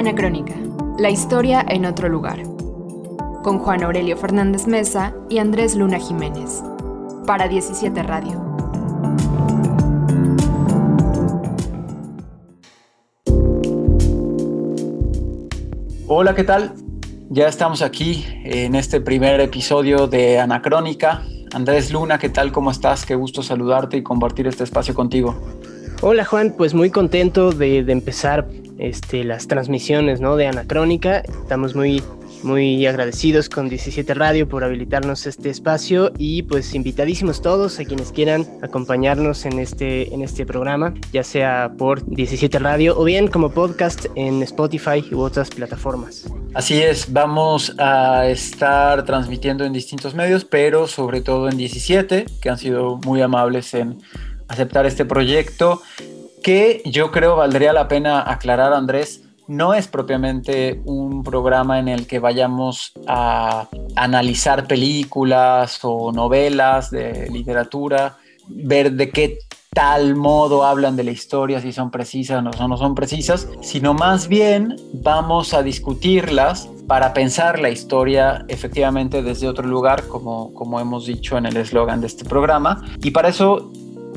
Anacrónica, la historia en otro lugar. Con Juan Aurelio Fernández Mesa y Andrés Luna Jiménez. Para 17 Radio. Hola, ¿qué tal? Ya estamos aquí en este primer episodio de Anacrónica. Andrés Luna, ¿qué tal? ¿Cómo estás? Qué gusto saludarte y compartir este espacio contigo. Hola Juan, pues muy contento de, de empezar este, las transmisiones ¿no? de Anacrónica. Estamos muy, muy agradecidos con 17 Radio por habilitarnos este espacio y pues invitadísimos todos a quienes quieran acompañarnos en este, en este programa, ya sea por 17 Radio o bien como podcast en Spotify u otras plataformas. Así es, vamos a estar transmitiendo en distintos medios, pero sobre todo en 17, que han sido muy amables en aceptar este proyecto que yo creo valdría la pena aclarar, Andrés, no es propiamente un programa en el que vayamos a analizar películas o novelas de literatura, ver de qué tal modo hablan de la historia, si son precisas o no son precisas, sino más bien vamos a discutirlas para pensar la historia efectivamente desde otro lugar, como, como hemos dicho en el eslogan de este programa. Y para eso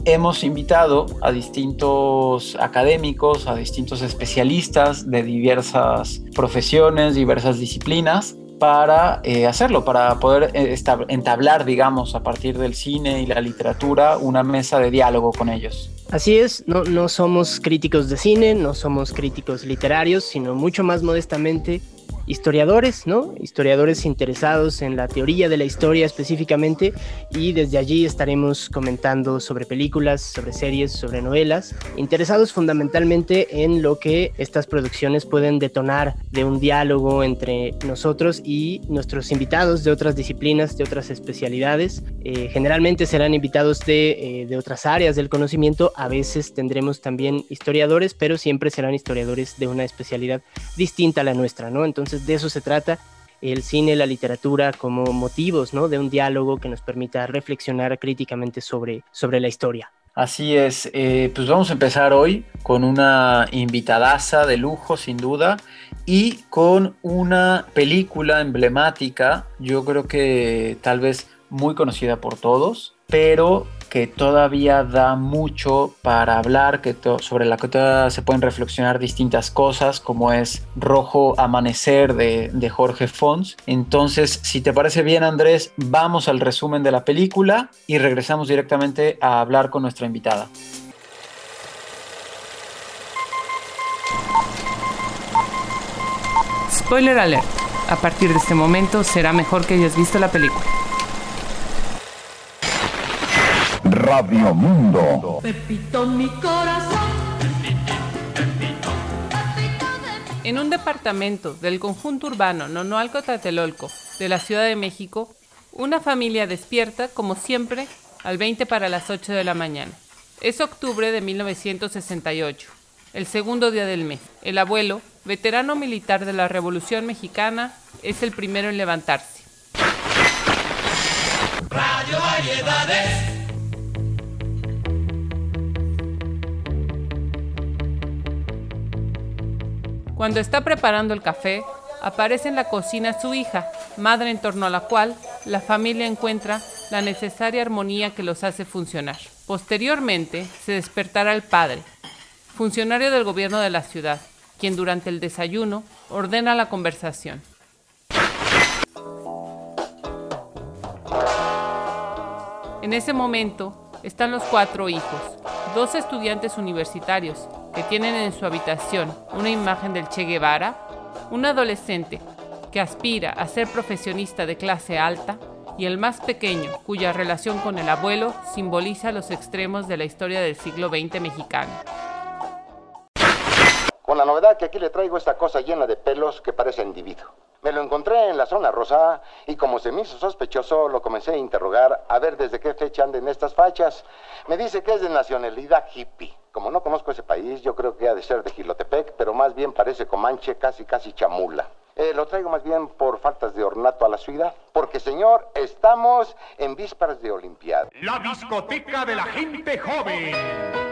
hemos invitado a distintos académicos, a distintos especialistas de diversas profesiones, diversas disciplinas, para eh, hacerlo, para poder eh, entablar, digamos, a partir del cine y la literatura, una mesa de diálogo con ellos. Así es, no, no somos críticos de cine, no somos críticos literarios, sino mucho más modestamente historiadores, ¿no? Historiadores interesados en la teoría de la historia específicamente y desde allí estaremos comentando sobre películas, sobre series, sobre novelas, interesados fundamentalmente en lo que estas producciones pueden detonar de un diálogo entre nosotros y nuestros invitados de otras disciplinas, de otras especialidades. Eh, generalmente serán invitados de, eh, de otras áreas del conocimiento, a veces tendremos también historiadores, pero siempre serán historiadores de una especialidad distinta a la nuestra, ¿no? Entonces, de eso se trata el cine, la literatura como motivos ¿no? de un diálogo que nos permita reflexionar críticamente sobre, sobre la historia. Así es, eh, pues vamos a empezar hoy con una invitadaza de lujo sin duda y con una película emblemática, yo creo que tal vez muy conocida por todos, pero que todavía da mucho para hablar, que sobre la que todavía se pueden reflexionar distintas cosas, como es Rojo Amanecer de, de Jorge Fons. Entonces, si te parece bien, Andrés, vamos al resumen de la película y regresamos directamente a hablar con nuestra invitada. Spoiler alert. A partir de este momento será mejor que hayas visto la película. Radio Mundo. Pepito, mi corazón. En un departamento del conjunto urbano Nonoalco Tlatelolco de la Ciudad de México, una familia despierta, como siempre, al 20 para las 8 de la mañana. Es octubre de 1968, el segundo día del mes. El abuelo, veterano militar de la Revolución Mexicana, es el primero en levantarse. Radio Variedades. Cuando está preparando el café, aparece en la cocina su hija, madre en torno a la cual la familia encuentra la necesaria armonía que los hace funcionar. Posteriormente, se despertará el padre, funcionario del gobierno de la ciudad, quien durante el desayuno ordena la conversación. En ese momento están los cuatro hijos, dos estudiantes universitarios que tienen en su habitación una imagen del Che Guevara, un adolescente que aspira a ser profesionista de clase alta y el más pequeño cuya relación con el abuelo simboliza los extremos de la historia del siglo XX mexicano. Con la novedad que aquí le traigo esta cosa llena de pelos que parece individuo. Me lo encontré en la zona rosa y como se me hizo sospechoso, lo comencé a interrogar a ver desde qué fecha anden estas fachas. Me dice que es de nacionalidad hippie. Como no conozco ese país, yo creo que ha de ser de Gilotepec, pero más bien parece comanche, casi casi chamula. Eh, lo traigo más bien por faltas de ornato a la ciudad. Porque, señor, estamos en vísperas de Olimpiada. La discoteca de la gente joven.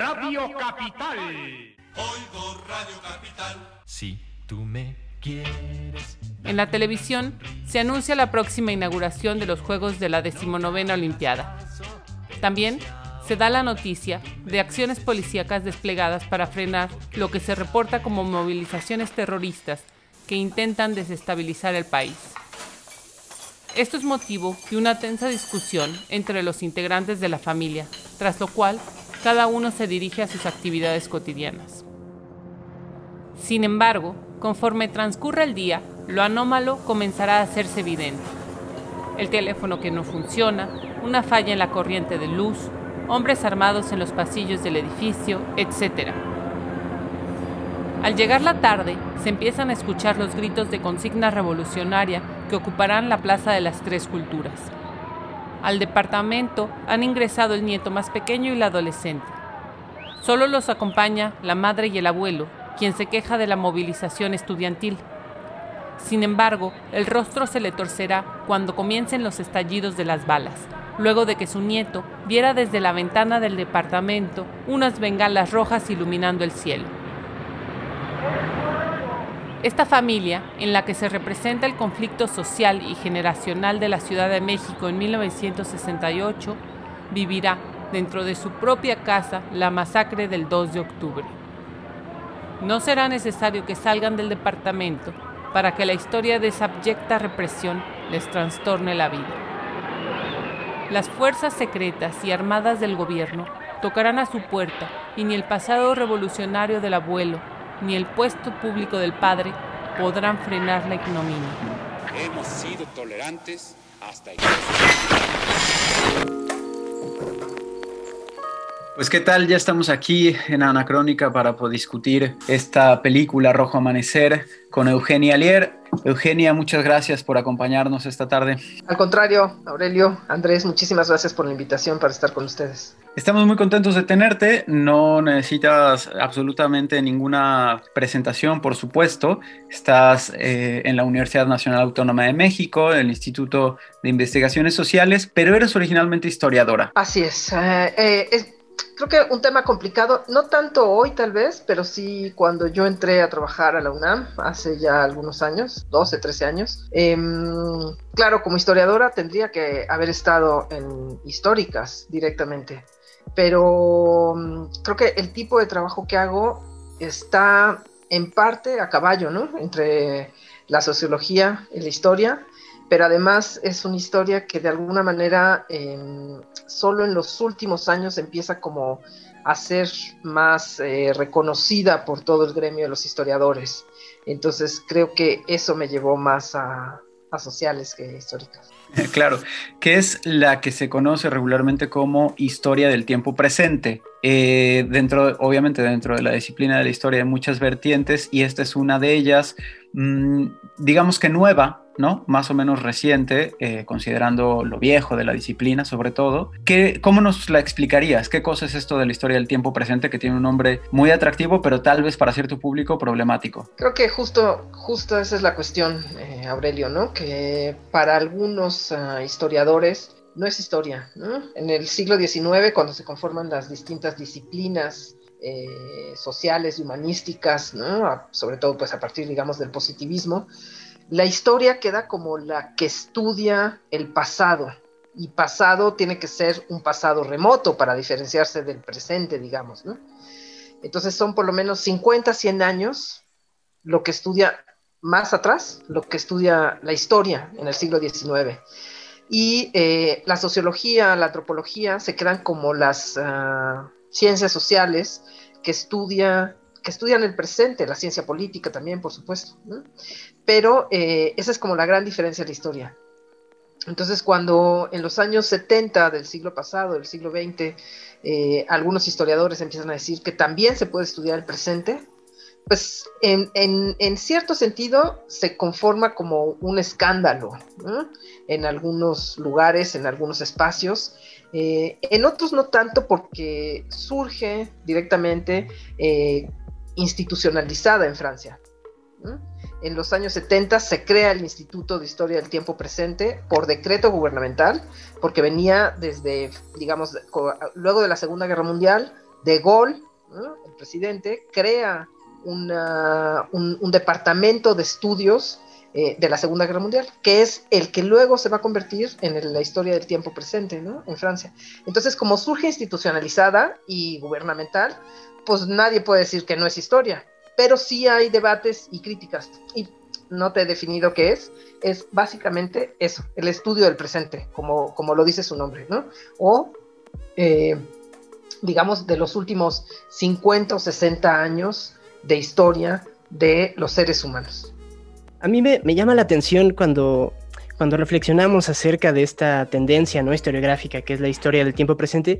Radio Capital. Oigo Radio Capital. Si tú me quieres. En la televisión se anuncia la próxima inauguración de los Juegos de la decimonovena Olimpiada. También se da la noticia de acciones policíacas desplegadas para frenar lo que se reporta como movilizaciones terroristas que intentan desestabilizar el país. Esto es motivo de una tensa discusión entre los integrantes de la familia, tras lo cual cada uno se dirige a sus actividades cotidianas. Sin embargo, conforme transcurra el día, lo anómalo comenzará a hacerse evidente. El teléfono que no funciona, una falla en la corriente de luz, hombres armados en los pasillos del edificio, etc. Al llegar la tarde, se empiezan a escuchar los gritos de consigna revolucionaria que ocuparán la Plaza de las Tres Culturas. Al departamento han ingresado el nieto más pequeño y la adolescente. Solo los acompaña la madre y el abuelo, quien se queja de la movilización estudiantil. Sin embargo, el rostro se le torcerá cuando comiencen los estallidos de las balas, luego de que su nieto viera desde la ventana del departamento unas bengalas rojas iluminando el cielo. Esta familia, en la que se representa el conflicto social y generacional de la Ciudad de México en 1968, vivirá dentro de su propia casa la masacre del 2 de octubre. No será necesario que salgan del departamento para que la historia de esa abyecta represión les trastorne la vida. Las fuerzas secretas y armadas del gobierno tocarán a su puerta y ni el pasado revolucionario del abuelo ni el puesto público del padre podrán frenar la ignominia. Hemos sido tolerantes hasta Pues qué tal, ya estamos aquí en Anacrónica para discutir esta película Rojo Amanecer con Eugenia Alier. Eugenia, muchas gracias por acompañarnos esta tarde. Al contrario, Aurelio, Andrés, muchísimas gracias por la invitación para estar con ustedes. Estamos muy contentos de tenerte, no necesitas absolutamente ninguna presentación, por supuesto. Estás eh, en la Universidad Nacional Autónoma de México, el Instituto de Investigaciones Sociales, pero eres originalmente historiadora. Así es. Eh, eh, es creo que un tema complicado, no tanto hoy tal vez, pero sí cuando yo entré a trabajar a la UNAM hace ya algunos años, 12, 13 años. Em, claro, como historiadora tendría que haber estado en históricas directamente, pero mm, creo que el tipo de trabajo que hago está en parte a caballo, ¿no? Entre la sociología y la historia pero además es una historia que de alguna manera em, solo en los últimos años empieza como a ser más eh, reconocida por todo el gremio de los historiadores. Entonces creo que eso me llevó más a, sociales que históricas. Claro, que es la que se conoce regularmente como historia del tiempo presente. Eh, dentro, obviamente, dentro de la disciplina de la historia hay muchas vertientes y esta es una de ellas, mm, digamos que nueva, ¿no? Más o menos reciente, eh, considerando lo viejo de la disciplina sobre todo. ¿Qué, ¿Cómo nos la explicarías? ¿Qué cosa es esto de la historia del tiempo presente que tiene un nombre muy atractivo, pero tal vez para cierto público problemático? Creo que justo, justo esa es la cuestión, eh, Aurelio, ¿no? Que para algunos ah, historiadores no es historia. En el siglo XIX, cuando se conforman las distintas disciplinas eh, sociales y humanísticas, ¿no? sobre todo pues a partir, digamos, del positivismo, la historia queda como la que estudia el pasado, y pasado tiene que ser un pasado remoto para diferenciarse del presente, digamos, ¿no? Entonces son por lo menos 50, 100 años lo que estudia más atrás, lo que estudia la historia en el siglo XIX. Y eh, la sociología, la antropología se quedan como las ah, ciencias sociales que estudia que estudian el presente, la ciencia política también, por supuesto. Pero eh, esa es como la gran diferencia de la historia. Entonces, cuando en los años 70 del siglo pasado, del siglo XX, eh, algunos historiadores empiezan a decir que también se puede estudiar el presente, pues en, cierto sentido se conforma como un escándalo en algunos lugares, en algunos espacios. Eh, en otros no tanto porque surge directamente institucionalizada en Francia. En los años 70 se crea el Instituto de Historia del Tiempo Presente por decreto gubernamental, porque venía desde, digamos, luego de la Segunda Guerra Mundial, de Gaulle el presidente, crea un, departamento de estudios eh, de la Segunda Guerra Mundial, que es el que luego se va a convertir en la historia del tiempo presente. En Francia. Entonces, como surge institucionalizada y gubernamental, pues nadie puede decir que no es historia, pero sí hay debates y críticas. Y no te he definido qué es, es básicamente eso, el estudio del presente, como, como lo dice su nombre, ¿no? O, eh, digamos, de los últimos 50 o 60 años de historia de los seres humanos. A mí me, llama la atención cuando, cuando reflexionamos acerca de esta tendencia no historiográfica que es la historia del tiempo presente,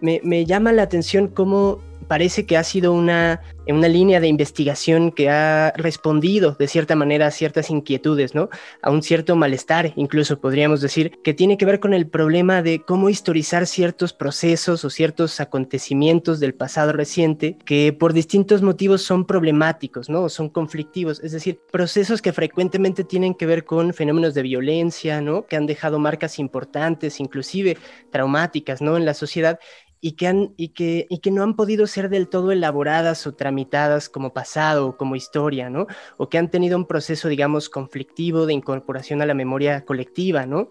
me, me llama la atención cómo parece que ha sido una, una línea de investigación que ha respondido de cierta manera a ciertas inquietudes, ¿no? A un cierto malestar, incluso podríamos decir, que tiene que ver con el problema de cómo historizar ciertos procesos o ciertos acontecimientos del pasado reciente que por distintos motivos son problemáticos, ¿no? Son conflictivos, es decir, procesos que frecuentemente tienen que ver con fenómenos de violencia, ¿no? Que han dejado marcas importantes, inclusive traumáticas, ¿no? En la sociedad y que, han, y, que, y que no han podido ser del todo elaboradas o tramitadas como pasado o como historia, ¿no? O que han tenido un proceso, digamos, conflictivo de incorporación a la memoria colectiva, ¿no?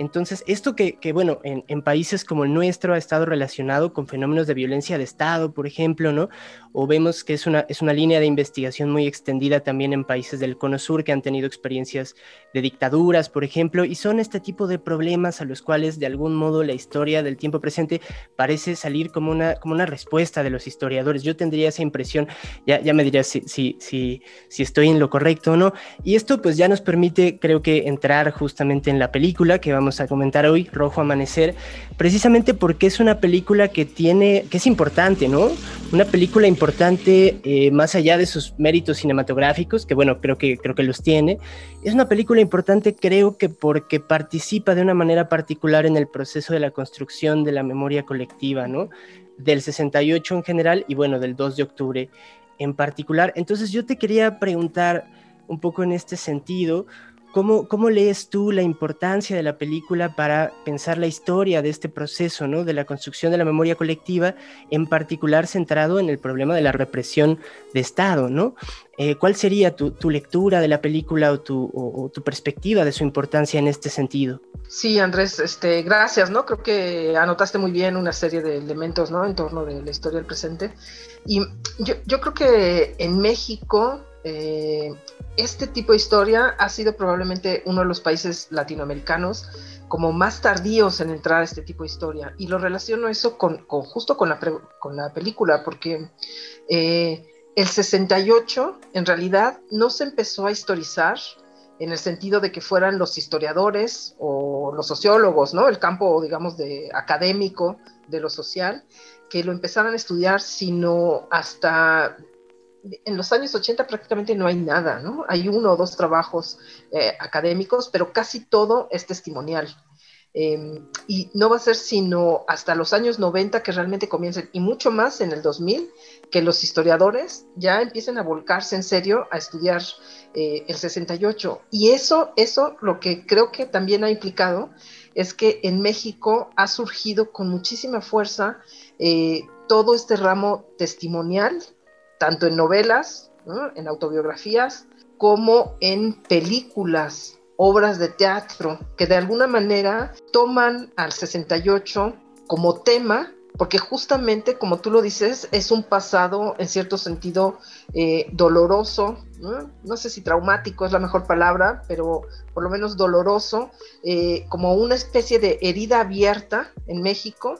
Entonces, esto que, bueno, en, países como el nuestro ha estado relacionado con fenómenos de violencia de Estado, por ejemplo, ¿no? O vemos que es una, es una línea de investigación muy extendida también en países del Cono Sur que han tenido experiencias de dictaduras, por ejemplo, y son este tipo de problemas a los cuales de algún modo la historia del tiempo presente parece salir como una, como una respuesta de los historiadores. Yo tendría esa impresión, ya, ya me dirías si, si, si, si estoy en lo correcto o no. Y esto pues ya nos permite, creo que, entrar justamente en la película que vamos a comentar hoy, Rojo Amanecer, precisamente porque es una película que tiene, que es importante, ¿no? Una película importante eh, más allá de sus méritos cinematográficos, que bueno, creo que, creo que los tiene. Es una película importante, creo que porque participa de una manera particular en el proceso de la construcción de la memoria colectiva, ¿no? Del 68 en general y bueno, del 2 de octubre en particular. Entonces yo te quería preguntar un poco en este sentido, ¿Cómo, ¿Cómo, lees tú la importancia de la película para pensar la historia de este proceso, ¿no? de la construcción de la memoria colectiva, en particular centrado en el problema de la represión de Estado? ¿no? Eh, ¿Cuál sería tu, tu, lectura de la película o tu, o, tu, perspectiva de su importancia en este sentido? Sí, Andrés, este, gracias. ¿no? Creo que anotaste muy bien una serie de elementos ¿no? en torno de la historia del presente. Y yo, yo creo que en México eh, este tipo de historia ha sido probablemente uno de los países latinoamericanos como más tardíos en entrar a este tipo de historia. Y lo relaciono eso con, justo con la, con la película, porque eh, el 68 en realidad no se empezó a historizar en el sentido de que fueran los historiadores o los sociólogos, ¿no? El campo, digamos, de académico de lo social, que lo empezaran a estudiar, sino hasta en los años 80 prácticamente no hay nada, ¿no? Hay uno o dos trabajos eh, académicos, pero casi todo es testimonial. Em, y no va a ser sino hasta los años 90 que realmente comiencen, y mucho más en el 2000, que los historiadores ya empiecen a volcarse en serio a estudiar eh, el 68. Y eso, eso lo que creo que también ha implicado es que en México ha surgido con muchísima fuerza eh, todo este ramo testimonial tanto en novelas, en autobiografías, como en películas, obras de teatro, que de alguna manera toman al 68 como tema, porque justamente, como tú lo dices, es un pasado en cierto sentido eh, doloroso, ¿no? sé si traumático es la mejor palabra, pero por lo menos doloroso, eh, como una especie de herida abierta en México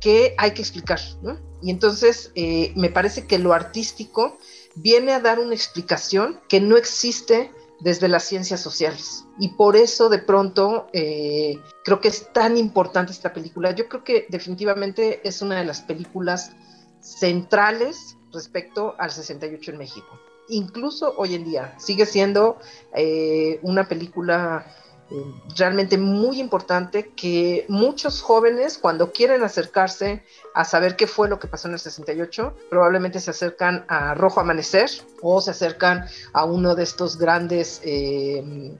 que hay que explicar, ¿no? Y entonces eh, me parece que lo artístico viene a dar una explicación que no existe desde las ciencias sociales. Y por eso de pronto eh, creo que es tan importante esta película. Yo creo que definitivamente es una de las películas centrales respecto al 68 en México. Incluso hoy en día sigue siendo eh, una película realmente muy importante que muchos jóvenes cuando quieren acercarse a saber qué fue lo que pasó en el 68, probablemente se acercan a Rojo Amanecer o se acercan a uno de estos grandes eh,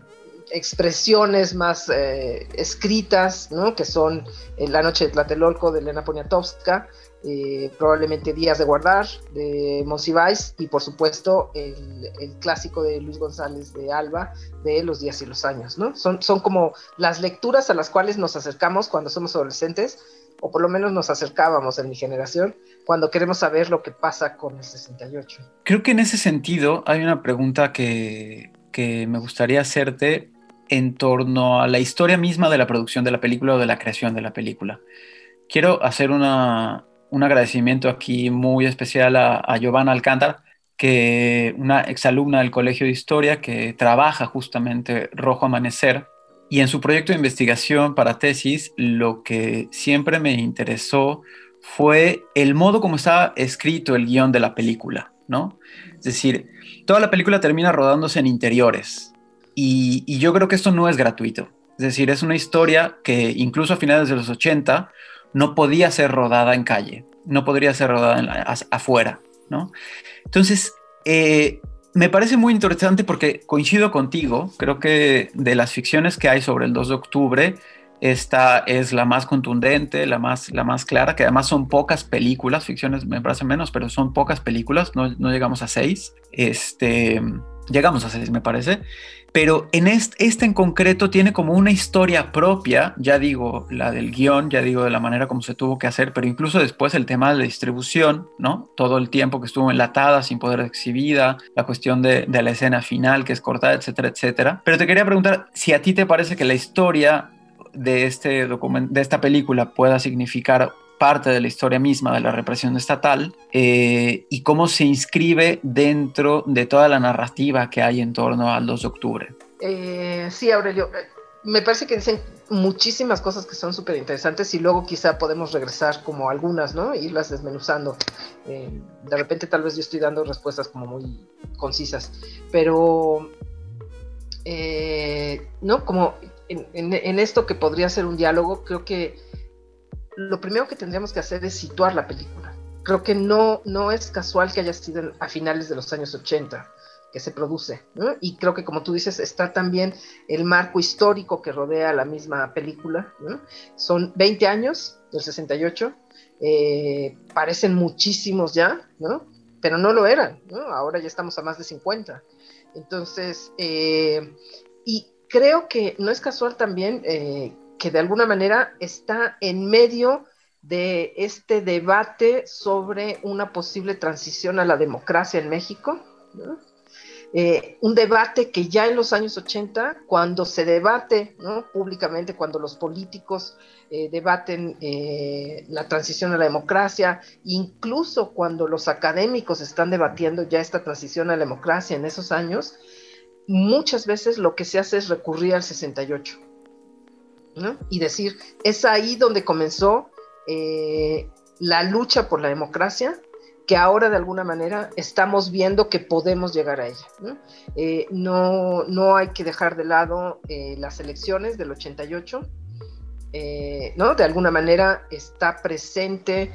expresiones más eh, escritas, ¿no? que son La Noche de Tlatelolco de Elena Poniatowska, eh, probablemente Días de Guardar, de Monsiváis, y por supuesto el, el, clásico de Luis González de Alba, de Los días y los años, ¿no? Son, son como las lecturas a las cuales nos acercamos cuando somos adolescentes, o por lo menos nos acercábamos en mi generación, cuando queremos saber lo que pasa con el 68. Creo que en ese sentido hay una pregunta que, que me gustaría hacerte en torno a la historia misma de la producción de la película o de la creación de la película. Quiero hacer una, un agradecimiento aquí muy especial a, a Giovanna Alcántar, que una exalumna del Colegio de Historia que trabaja justamente Rojo Amanecer. Y en su proyecto de investigación para tesis, lo que siempre me interesó fue el modo como estaba escrito el guion de la película, ¿no? Es decir, toda la película termina rodándose en interiores. Y, y yo creo que esto no es gratuito. Es decir, es una historia que incluso a finales de los 80 no podía ser rodada en calle, no podría ser rodada en la, afuera, ¿no? Entonces, eh, me parece muy interesante porque coincido contigo, creo que de las ficciones que hay sobre el 2 de octubre, esta es la más contundente, la más, la más clara, que además son pocas películas, ficciones me parece menos, pero son pocas películas, no, no llegamos a seis, este, llegamos a seis me parece, pero en este, en concreto tiene como una historia propia, ya digo, la del guion, ya digo de la manera como se tuvo que hacer, pero incluso después el tema de la distribución, ¿no? Todo el tiempo que estuvo enlatada sin poder exhibida, la cuestión de, de la escena final que es cortada, etcétera, etcétera. Pero te quería preguntar si a ti te parece que la historia de, este de esta película pueda significar parte de la historia misma de la represión estatal eh, y cómo se inscribe dentro de toda la narrativa que hay en torno al 2 de octubre. Eh, sí, Aurelio, eh, me parece que dicen muchísimas cosas que son súper interesantes y luego quizá podemos regresar como algunas, ¿no? Irlas desmenuzando. De repente tal vez yo estoy dando respuestas como muy concisas, pero, ¿no? Como en esto que podría ser un diálogo, creo que lo primero que tendríamos que hacer es situar la película. Creo que no, no es casual que haya sido a finales de los años 80 que se produce. ¿no? Y creo que como tú dices, está también el marco histórico que rodea la misma película. ¿no? Son 20 años del 68, eh, parecen muchísimos ya, ¿no? pero no lo eran. ¿no? Ahora ya estamos a más de 50. Entonces, eh, y creo que no es casual también eh, que de alguna manera está en medio de este debate sobre una posible transición a la democracia en México. Eh, un debate que ya en los años 80, cuando se debate ¿no? públicamente, cuando los políticos eh, debaten eh, la transición a la democracia, incluso cuando los académicos están debatiendo ya esta transición a la democracia en esos años, muchas veces lo que se hace es recurrir al 68 y decir, es ahí donde comenzó eh, la lucha por la democracia, que ahora de alguna manera estamos viendo que podemos llegar a ella. ¿no? Eh, no, hay que dejar de lado eh, las elecciones del 88. Eh, ¿no? De alguna manera está presente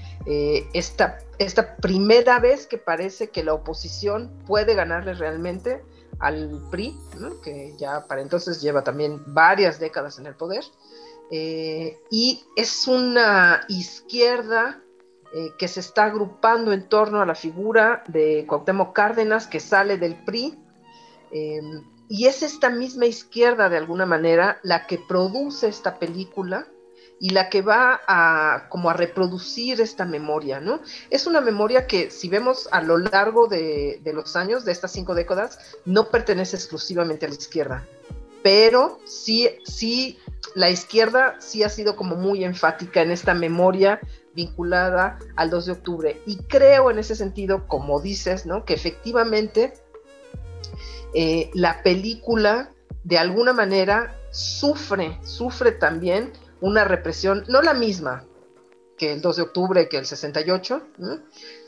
esta, esta primera vez que parece que la oposición puede ganarle realmente al PRI, que ya para entonces lleva también varias décadas en el poder, eh, y es una izquierda eh, que se está agrupando en torno a la figura de Cuauhtémoc Cárdenas, que sale del PRI, eh, y es esta misma izquierda, de alguna manera, la que produce esta película, y la que va a como a reproducir esta memoria, ¿no? Es una memoria que si vemos a lo largo de, los años, de estas cinco décadas, no pertenece exclusivamente a la izquierda, pero sí, sí, la izquierda sí ha sido como muy enfática en esta memoria vinculada al 2 de octubre. Y creo en ese sentido, como dices, ¿no? Que efectivamente eh, la película de alguna manera sufre, sufre también una represión, no la misma que el 2 de octubre, que el 68, ¿no?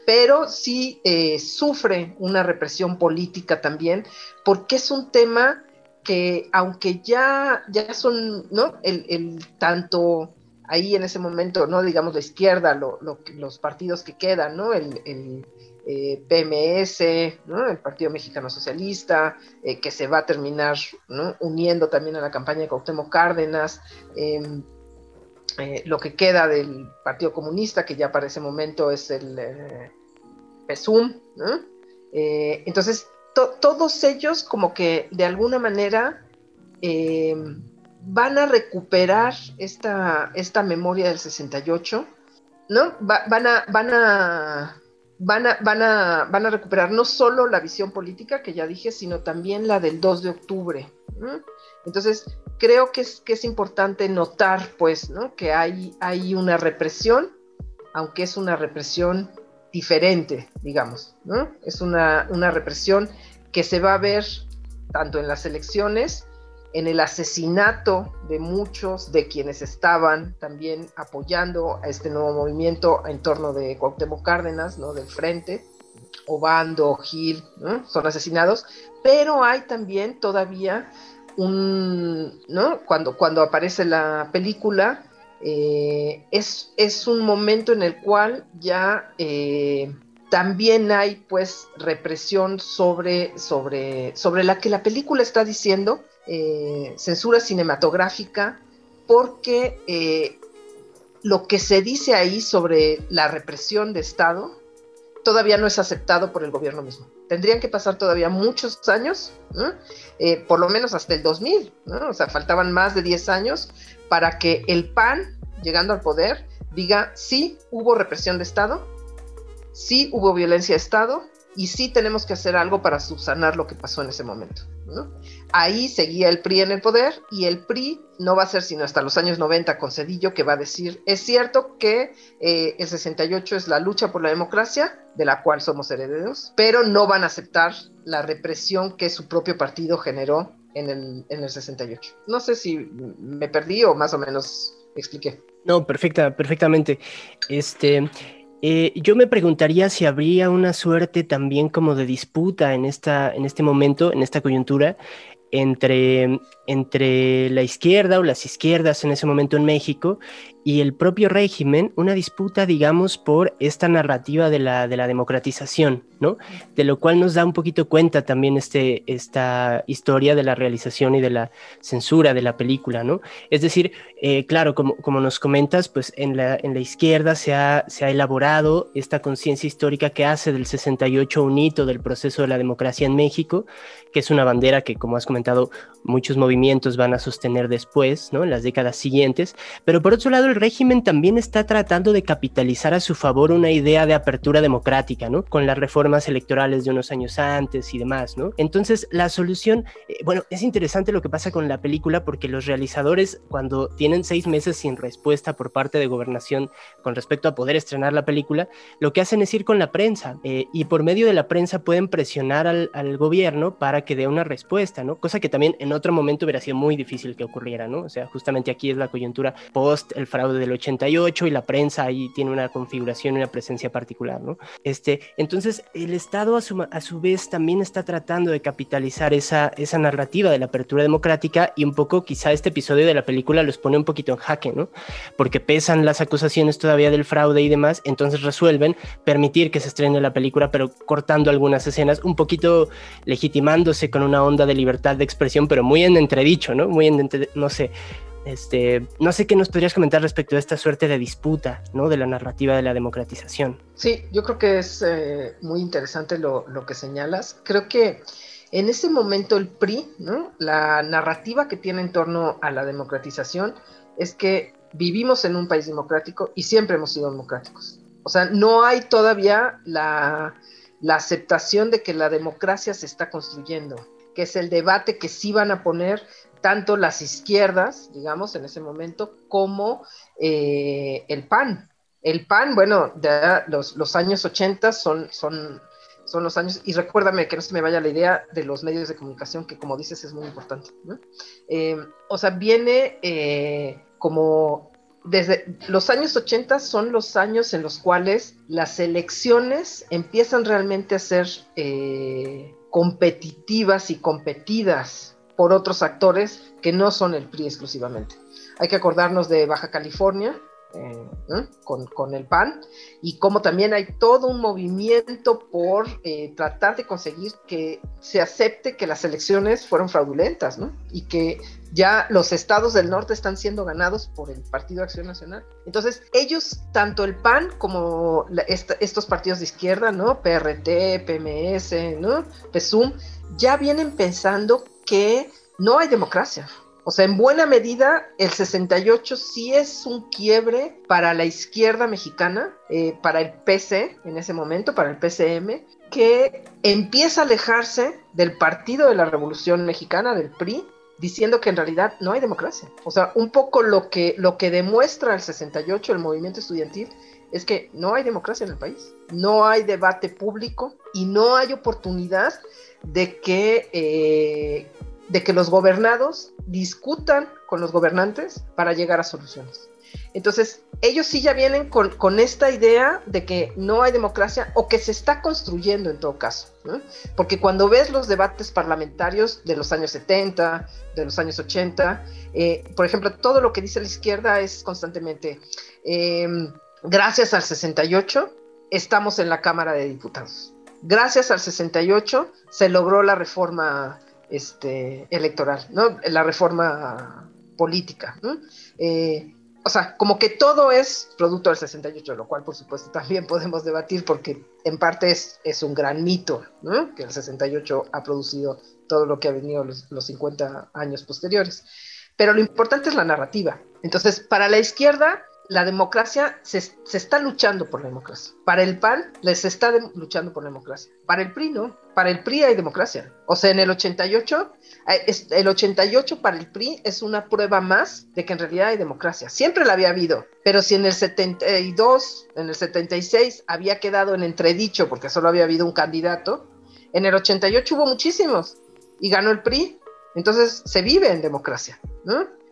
pero sí eh, sufre una represión política también, porque es un tema que aunque ya, ya son, ¿no? El, el, tanto ahí en ese momento, ¿no? Digamos la izquierda, lo, lo, los partidos que quedan, ¿no? El, el eh, PMS, ¿no? El Partido Mexicano Socialista, eh, que se va a terminar, ¿no? Uniendo también a la campaña de Cuauhtémoc Cárdenas, eh, eh, lo que queda del Partido Comunista, que ya para ese momento es el PESUM. entonces, todos ellos como que de alguna manera van a recuperar esta, esta memoria del 68, ¿no? van a... Van a Van a, van, a, van a, recuperar no solo la visión política que ya dije, sino también la del 2 de octubre. Entonces, creo que es, que es importante notar, pues, ¿no? que hay, hay una represión, aunque es una represión diferente, digamos. ¿no? Es una, una represión que se va a ver tanto en las elecciones en el asesinato de muchos de quienes estaban también apoyando a este nuevo movimiento en torno de Cuauhtémoc Cárdenas, ¿no? Del Frente, Obando, Gil, son asesinados, pero hay también todavía ¿no? Cuando, aparece la película, eh, es, un momento en el cual ya eh, también hay pues represión sobre, la que la película está diciendo, eh, censura cinematográfica porque lo que se dice ahí sobre la represión de Estado todavía no es aceptado por el gobierno mismo. Tendrían que pasar todavía muchos años, eh, por lo menos hasta el 2000, o sea, faltaban más de 10 años para que el PAN, llegando al poder, diga, sí, hubo represión de Estado, sí hubo violencia de Estado, y sí tenemos que hacer algo para subsanar lo que pasó en ese momento. Ahí seguía el PRI en el poder y el PRI no va a ser sino hasta los años 90 con Cedillo que va a decir, es cierto que eh, el 68 es la lucha por la democracia, de la cual somos herederos, pero no van a aceptar la represión que su propio partido generó en el, en el 68. No sé si me perdí o más o menos expliqué. No, perfecta, perfectamente. Este, eh, yo me preguntaría si habría una suerte también como de disputa en, esta, en este momento, en esta coyuntura, entre, entre la izquierda o las izquierdas en ese momento en México y el propio régimen, una disputa, digamos, por esta narrativa de la, de la democratización, ¿no? De lo cual nos da un poquito cuenta también este, esta historia de la realización y de la censura de la película, ¿no? Es decir, eh, claro, como, como nos comentas, pues en la, en la izquierda se ha, se ha elaborado esta conciencia histórica que hace del 68 un hito del proceso de la democracia en México, que es una bandera que, como has comentado, muchos movimientos van a sostener después, ¿no? En las décadas siguientes, pero por otro lado, el régimen también está tratando de capitalizar a su favor una idea de apertura democrática, ¿no? Con las reformas electorales de unos años antes y demás, ¿no? Entonces, la solución, eh, bueno, es interesante lo que pasa con la película porque los realizadores, cuando tienen seis meses sin respuesta por parte de gobernación con respecto a poder estrenar la película, lo que hacen es ir con la prensa eh, y por medio de la prensa pueden presionar al, al gobierno para que dé una respuesta, ¿no? Cosa que también en otro momento hubiera sido muy difícil que ocurriera, ¿no? O sea, justamente aquí es la coyuntura post el fraude del 88 y la prensa ahí tiene una configuración una presencia particular, ¿no? Este, entonces, el Estado a su, a su vez también está tratando de capitalizar esa, esa narrativa de la apertura democrática y un poco quizá este episodio de la película los pone un poquito en jaque, ¿no? Porque pesan las acusaciones todavía del fraude y demás, entonces resuelven permitir que se estrene la película, pero cortando algunas escenas, un poquito legitimándose con una onda de libertad de expresión, pero muy en entredicho, ¿no? Muy en, no sé, este, no sé qué nos podrías comentar respecto a esta suerte de disputa, ¿no? De la narrativa de la democratización. Sí, yo creo que es eh, muy interesante lo, que señalas. Creo que en ese momento el PRI. La narrativa que tiene en torno a la democratización es que vivimos en un país democrático y siempre hemos sido democráticos. O sea, no hay todavía la, la aceptación de que la democracia se está construyendo, que es el debate que sí van a poner tanto las izquierdas, digamos, en ese momento, como eh, el PAN. El PAN, bueno, de los, años 80 son, son, son los años, y recuérdame que no se me vaya la idea de los medios de comunicación, que como dices es muy importante. Eh, o sea, viene eh, como desde los años 80 son los años en los cuales las elecciones empiezan realmente a ser competitivas y competidas por otros actores que no son el PRI exclusivamente. Hay que acordarnos de Baja California eh, con, el PAN y como también hay todo un movimiento por eh, tratar de conseguir que se acepte que las elecciones fueron fraudulentas y que ya los estados del norte están siendo ganados por el Partido Acción Nacional. Entonces, ellos, tanto el PAN como estos partidos de izquierda, ¿no? PRT, PMS, ¿no? PSUM, ya vienen pensando que no hay democracia. O sea, en buena medida, el 68 sí es un quiebre para la izquierda mexicana, eh, para el PC en ese momento, para el PCM, que empieza a alejarse del Partido de la Revolución Mexicana, del PRI, diciendo que en realidad no hay democracia. O sea, un poco lo que, lo que demuestra el 68, el movimiento estudiantil, es que no hay democracia en el país, no hay debate público y no hay oportunidad de que, eh, de que los gobernados discutan con los gobernantes para llegar a soluciones. Entonces, ellos sí ya vienen con, esta idea de que no hay democracia o que se está construyendo en todo caso. Porque cuando ves los debates parlamentarios de los años 70, de los años 80, eh, por ejemplo, todo lo que dice la izquierda es constantemente, em, gracias al 68, estamos en la Cámara de Diputados. Gracias al 68 se logró la reforma este, electoral, ¿no? la reforma política. Eh, o sea, como que todo es producto del 68, lo cual por supuesto también podemos debatir porque en parte es, un gran mito, que el 68 ha producido todo lo que ha venido los, los 50 años posteriores. Pero lo importante es la narrativa. Entonces, para la izquierda, la democracia se, está luchando por la democracia. Para el PAN les está luchando por la democracia. Para el PRI no. Para el PRI hay democracia. O sea, en el 88, eh, el 88 para el PRI es una prueba más de que en realidad hay democracia. Siempre la había habido. Pero si en el 72, en el 76 había quedado en entredicho porque solo había habido un candidato, en el 88 hubo muchísimos y ganó el PRI. Entonces se vive en democracia.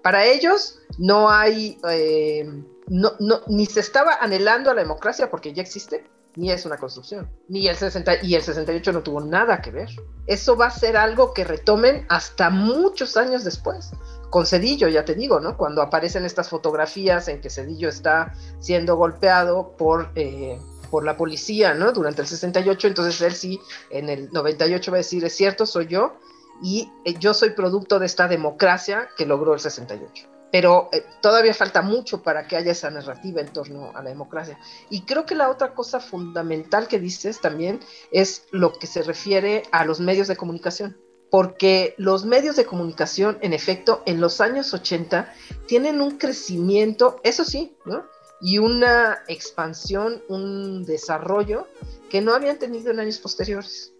Para ellos no hay... Eh, no, ni se estaba anhelando a la democracia porque ya existe, ni es una construcción. Ni el 60 y el 68 no tuvo nada que ver. Eso va a ser algo que retomen hasta muchos años después. Con Cedillo, ya te digo, ¿no? Cuando aparecen estas fotografías en que Cedillo está siendo golpeado por, eh, por la policía, ¿no? Durante el 68, entonces él sí, en el 98 va a decir, es cierto, soy yo, y eh, yo soy producto de esta democracia que logró el 68 pero eh, todavía falta mucho para que haya esa narrativa en torno a la democracia. Y creo que la otra cosa fundamental que dices también es lo que se refiere a los medios de comunicación, porque los medios de comunicación, en efecto, en los años 80 tienen un crecimiento, eso sí, ¿no? y una expansión, un desarrollo que no habían tenido en años posteriores,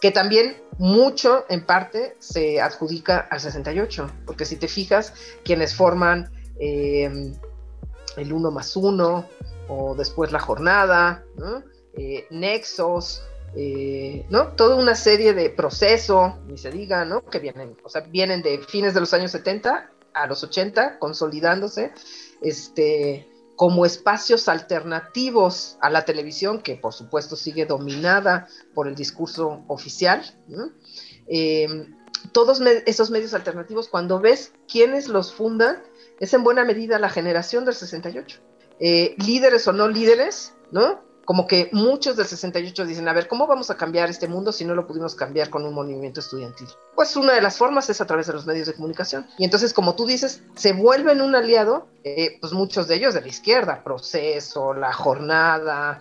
que también mucho en parte se adjudica al 68, porque si te fijas, quienes forman em, el 1 más 1 o después la jornada, eh, nexos, eh, ¿no? Toda una serie de proceso, ni se diga, ¿no? Que vienen, o sea, vienen de fines de los años 70 a los 80, consolidándose, este, como espacios alternativos a la televisión, que por supuesto sigue dominada por el discurso oficial. Em, todos esos medios alternativos, cuando ves quiénes los fundan, es en buena medida la generación del 68. Eh, líderes o no líderes, ¿no? Como que muchos del 68 dicen, a ver, ¿cómo vamos a cambiar este mundo si no lo pudimos cambiar con un movimiento estudiantil? Pues una de las formas es a través de los medios de comunicación. Y entonces, como tú dices, se vuelven un aliado, eh, pues muchos de ellos de la izquierda, Proceso, La Jornada,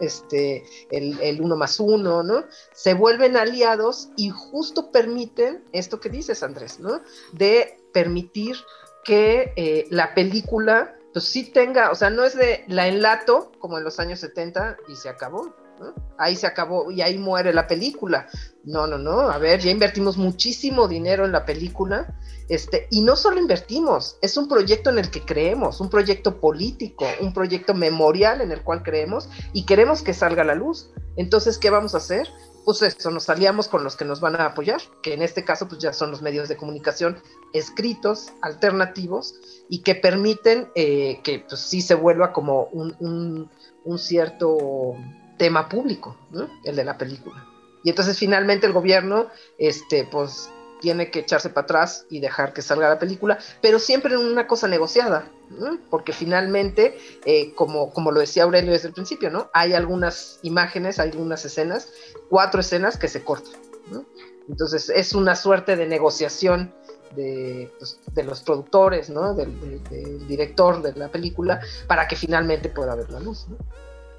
este, el, el uno más uno, ¿no? Se vuelven aliados y justo permiten esto que dices, Andrés, ¿no? De permitir que eh, la película pues sí tenga, o sea, no es de la enlato como en los años 70 y se acabó, ¿no? Ahí se acabó y ahí muere la película. No, no, no, a ver, ya invertimos muchísimo dinero en la película, este, y no solo invertimos, es un proyecto en el que creemos, un proyecto político, un proyecto memorial en el cual creemos y queremos que salga a la luz. Entonces, ¿qué vamos a hacer? Pues eso, nos aliamos con los que nos van a apoyar, que en este caso pues ya son los medios de comunicación escritos, alternativos, y que permiten eh, que pues sí se vuelva como un, cierto tema público, ¿no? el de la película. Y entonces finalmente el gobierno, este, pues tiene que echarse para atrás y dejar que salga la película, pero siempre en una cosa negociada, porque finalmente, eh, como, como lo decía Aurelio desde el principio, ¿no? Hay algunas imágenes, hay algunas escenas, cuatro escenas que se cortan. Entonces es una suerte de negociación de, pues, los productores, ¿no? Del, director de la película, para que finalmente pueda ver la luz.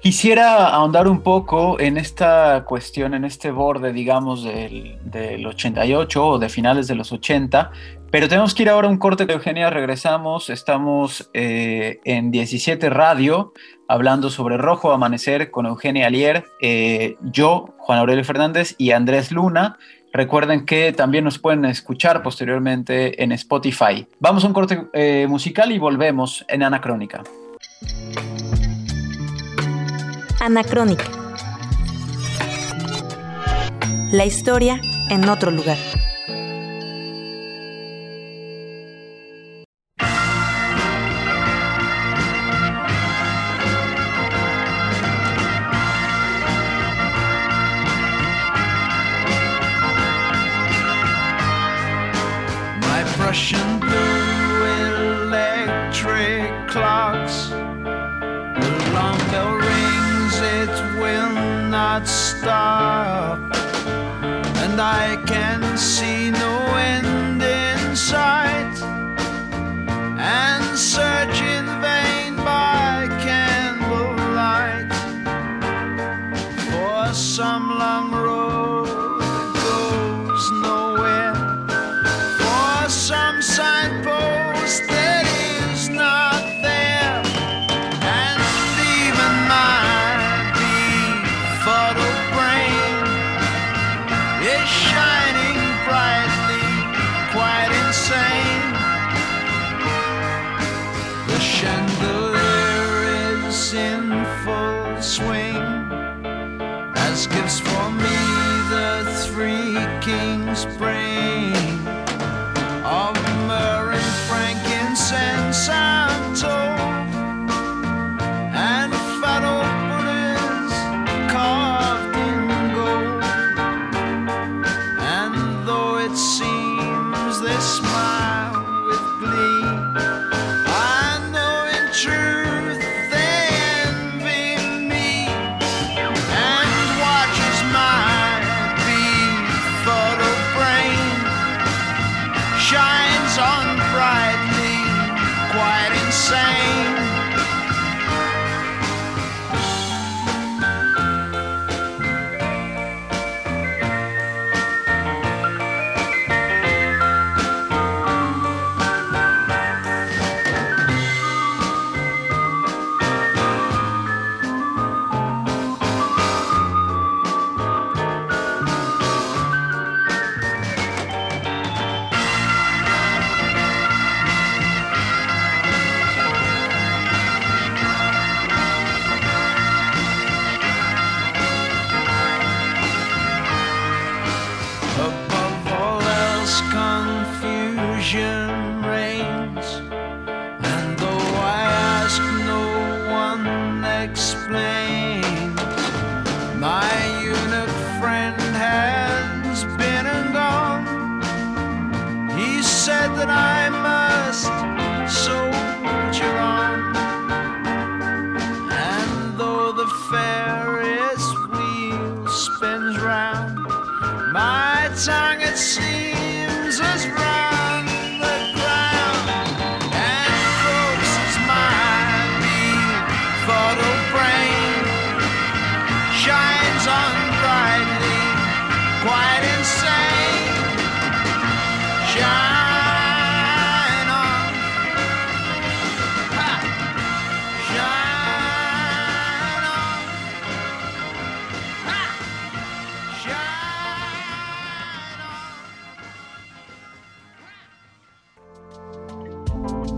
Quisiera ahondar un poco en esta cuestión, en este borde, digamos, del, del, 88 o de finales de los 80, pero tenemos que ir ahora a un corte de Eugenia, regresamos, estamos eh, en 17 Radio, hablando sobre Rojo Amanecer con Eugenia Alier, eh, yo, Juan Aurelio Fernández y Andrés Luna. Recuerden que también nos pueden escuchar posteriormente en Spotify. Vamos a un corte eh, musical y volvemos en Anacrónica. Anacrónica. La historia en otro lugar.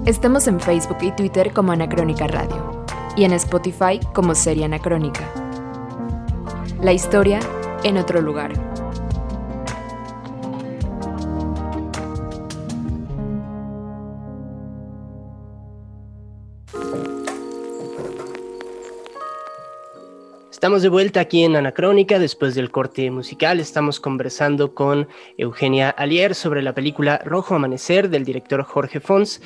Estamos en Facebook y Twitter como Anacrónica Radio y en Spotify como Serie Anacrónica. La historia en otro lugar. Estamos de vuelta aquí en Anacrónica después del corte musical. Estamos conversando con Eugenia Alier sobre la película Rojo Amanecer del director Jorge Fons.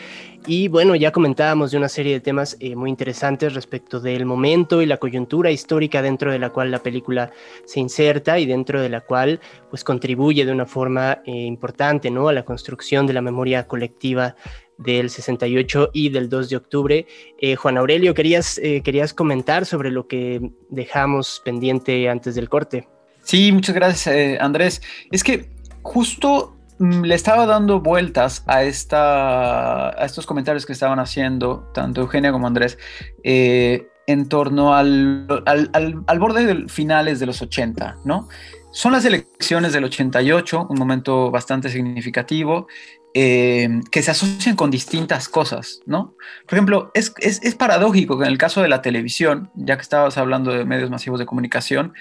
Y bueno, ya comentábamos de una serie de temas eh, muy interesantes respecto del momento y la coyuntura histórica dentro de la cual la película se inserta y dentro de la cual pues contribuye de una forma eh, importante ¿no? a la construcción de la memoria colectiva del 68 y del 2 de octubre. Eh, Juan Aurelio, querías, eh, querías comentar sobre lo que dejamos pendiente antes del corte. Sí, muchas gracias, eh, Andrés. Es que justo mm, le estaba dando vueltas a, esta, a estos comentarios que estaban haciendo tanto Eugenia como Andrés en torno al, al, al, al borde de finales de los 80, ¿no? Son las elecciones del 88, un momento bastante significativo, eh, que se asocian con distintas cosas, ¿no? Por ejemplo, es, es, paradójico que en el caso de la televisión, ya que estabas hablando de medios masivos de comunicación,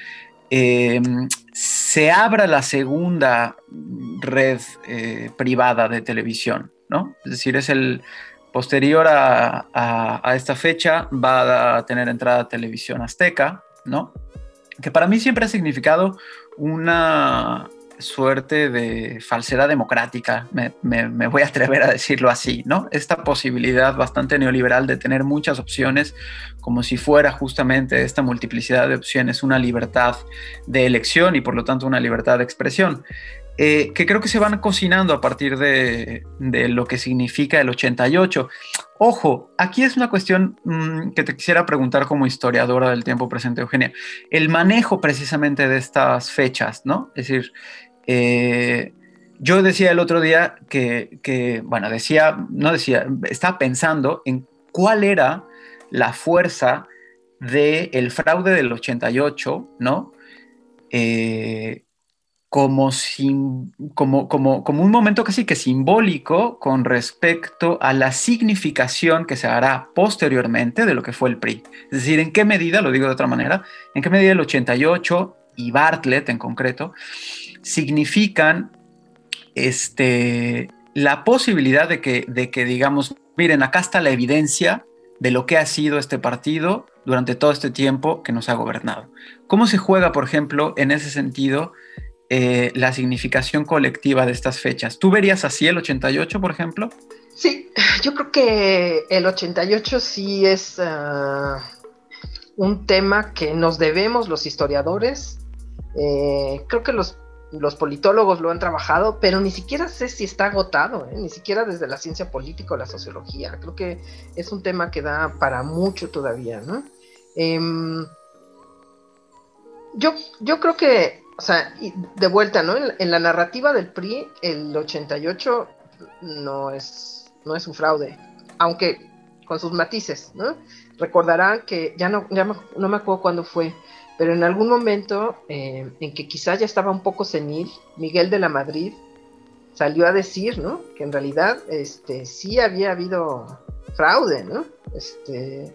eh, se abra la segunda red eh, privada de televisión, ¿no? Es decir, es el posterior a, a, esta fecha, va a tener entrada televisión azteca, ¿no? Que para mí siempre ha significado una, suerte de falsedad democrática, me, voy a atrever a decirlo así, ¿no? Esta posibilidad bastante neoliberal de tener muchas opciones, como si fuera justamente esta multiplicidad de opciones una libertad de elección y por lo tanto una libertad de expresión. Eh, que creo que se van cocinando a partir de, lo que significa el 88. Ojo, aquí es una cuestión mmm, que te quisiera preguntar como historiadora del tiempo presente, Eugenia. El manejo precisamente de estas fechas, ¿no? Es decir, eh, yo decía el otro día que, bueno, decía, no decía, estaba pensando en cuál era la fuerza del el fraude del 88, ¿no? Eh, como, sim, como, como, como, un momento casi que simbólico con respecto a la significación que se hará posteriormente de lo que fue el PRI. Es decir, en qué medida, lo digo de otra manera, en qué medida el 88 y Bartlett en concreto, significan este, la posibilidad de que, de que, digamos, miren, acá está la evidencia de lo que ha sido este partido durante todo este tiempo que nos ha gobernado. ¿Cómo se juega, por ejemplo, en ese sentido, eh, la significación colectiva de estas fechas? ¿Tú verías así el 88, por ejemplo? Sí, yo creo que el 88 sí es uh, un tema que nos debemos los historiadores. Eh, creo que los los politólogos lo han trabajado, pero ni siquiera sé si está agotado, ¿eh? ni siquiera desde la ciencia política o la sociología. Creo que es un tema que da para mucho todavía, ¿no? Eh, yo, yo creo que, o sea, de vuelta, ¿no? En, la narrativa del PRI, el 88 no es, no es un fraude, aunque con sus matices, ¿no? Recordarán que ya no, ya no me acuerdo cuándo fue, pero en algún momento eh, en que quizá ya estaba un poco senil, Miguel de la Madrid salió a decir, ¿no? Que en realidad este, sí había habido fraude, ¿no? Este,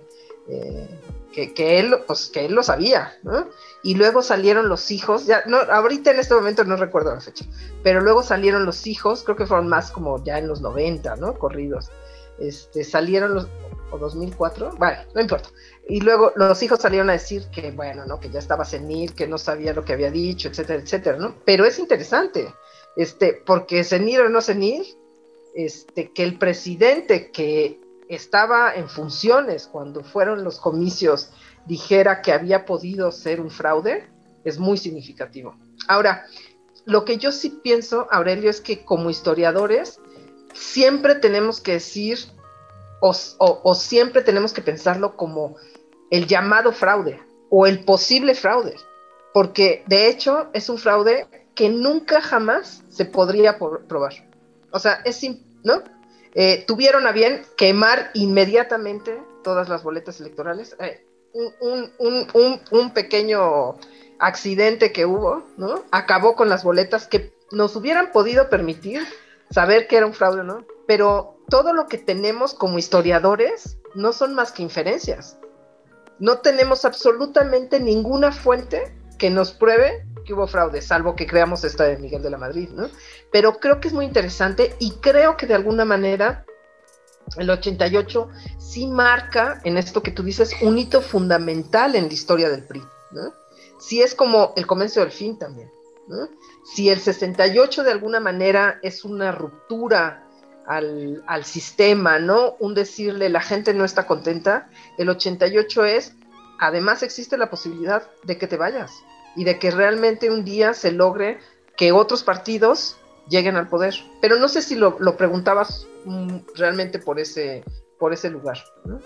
eh, que, que, él, pues, que él lo sabía, ¿no? Y luego salieron los hijos, ya, no, ahorita en este momento no recuerdo la fecha, pero luego salieron los hijos, creo que fueron más como ya en los 90, ¿no? Corridos. Este, salieron los, o 2004, bueno, no importa. Y luego los hijos salieron a decir que, bueno, ¿no? Que ya estaba senil, que no sabía lo que había dicho, etcétera, etcétera, ¿no? Pero es interesante, este, porque senil o no senil, este, que el presidente que estaba en funciones cuando fueron los comicios dijera que había podido ser un fraude, es muy significativo. Ahora, lo que yo sí pienso, Aurelio, es que como historiadores siempre tenemos que decir o, siempre tenemos que pensarlo como el llamado fraude o el posible fraude, porque de hecho es un fraude que nunca jamás se podría probar. O sea, es, ¿no? Eh, tuvieron a bien quemar inmediatamente todas las boletas electorales. Eh, un, un, pequeño accidente que hubo, ¿no? Acabó con las boletas que nos hubieran podido permitir saber que era un fraude, ¿no? Pero todo lo que tenemos como historiadores no son más que inferencias. No tenemos absolutamente ninguna fuente que nos pruebe que hubo fraude, salvo que creamos esta de Miguel de la Madrid, ¿no? Pero creo que es muy interesante y creo que de alguna manera el 88 sí marca en esto que tú dices un hito fundamental en la historia del PRI, ¿no? Si es como el comienzo del fin también, ¿no? Si el 68 de alguna manera es una ruptura al, al, sistema, ¿no? Un decirle la gente no está contenta, el 88 es, además existe la posibilidad de que te vayas y de que realmente un día se logre que otros partidos lleguen al poder. Pero no sé si lo, lo preguntabas mm, realmente por ese, por ese lugar. ¿no?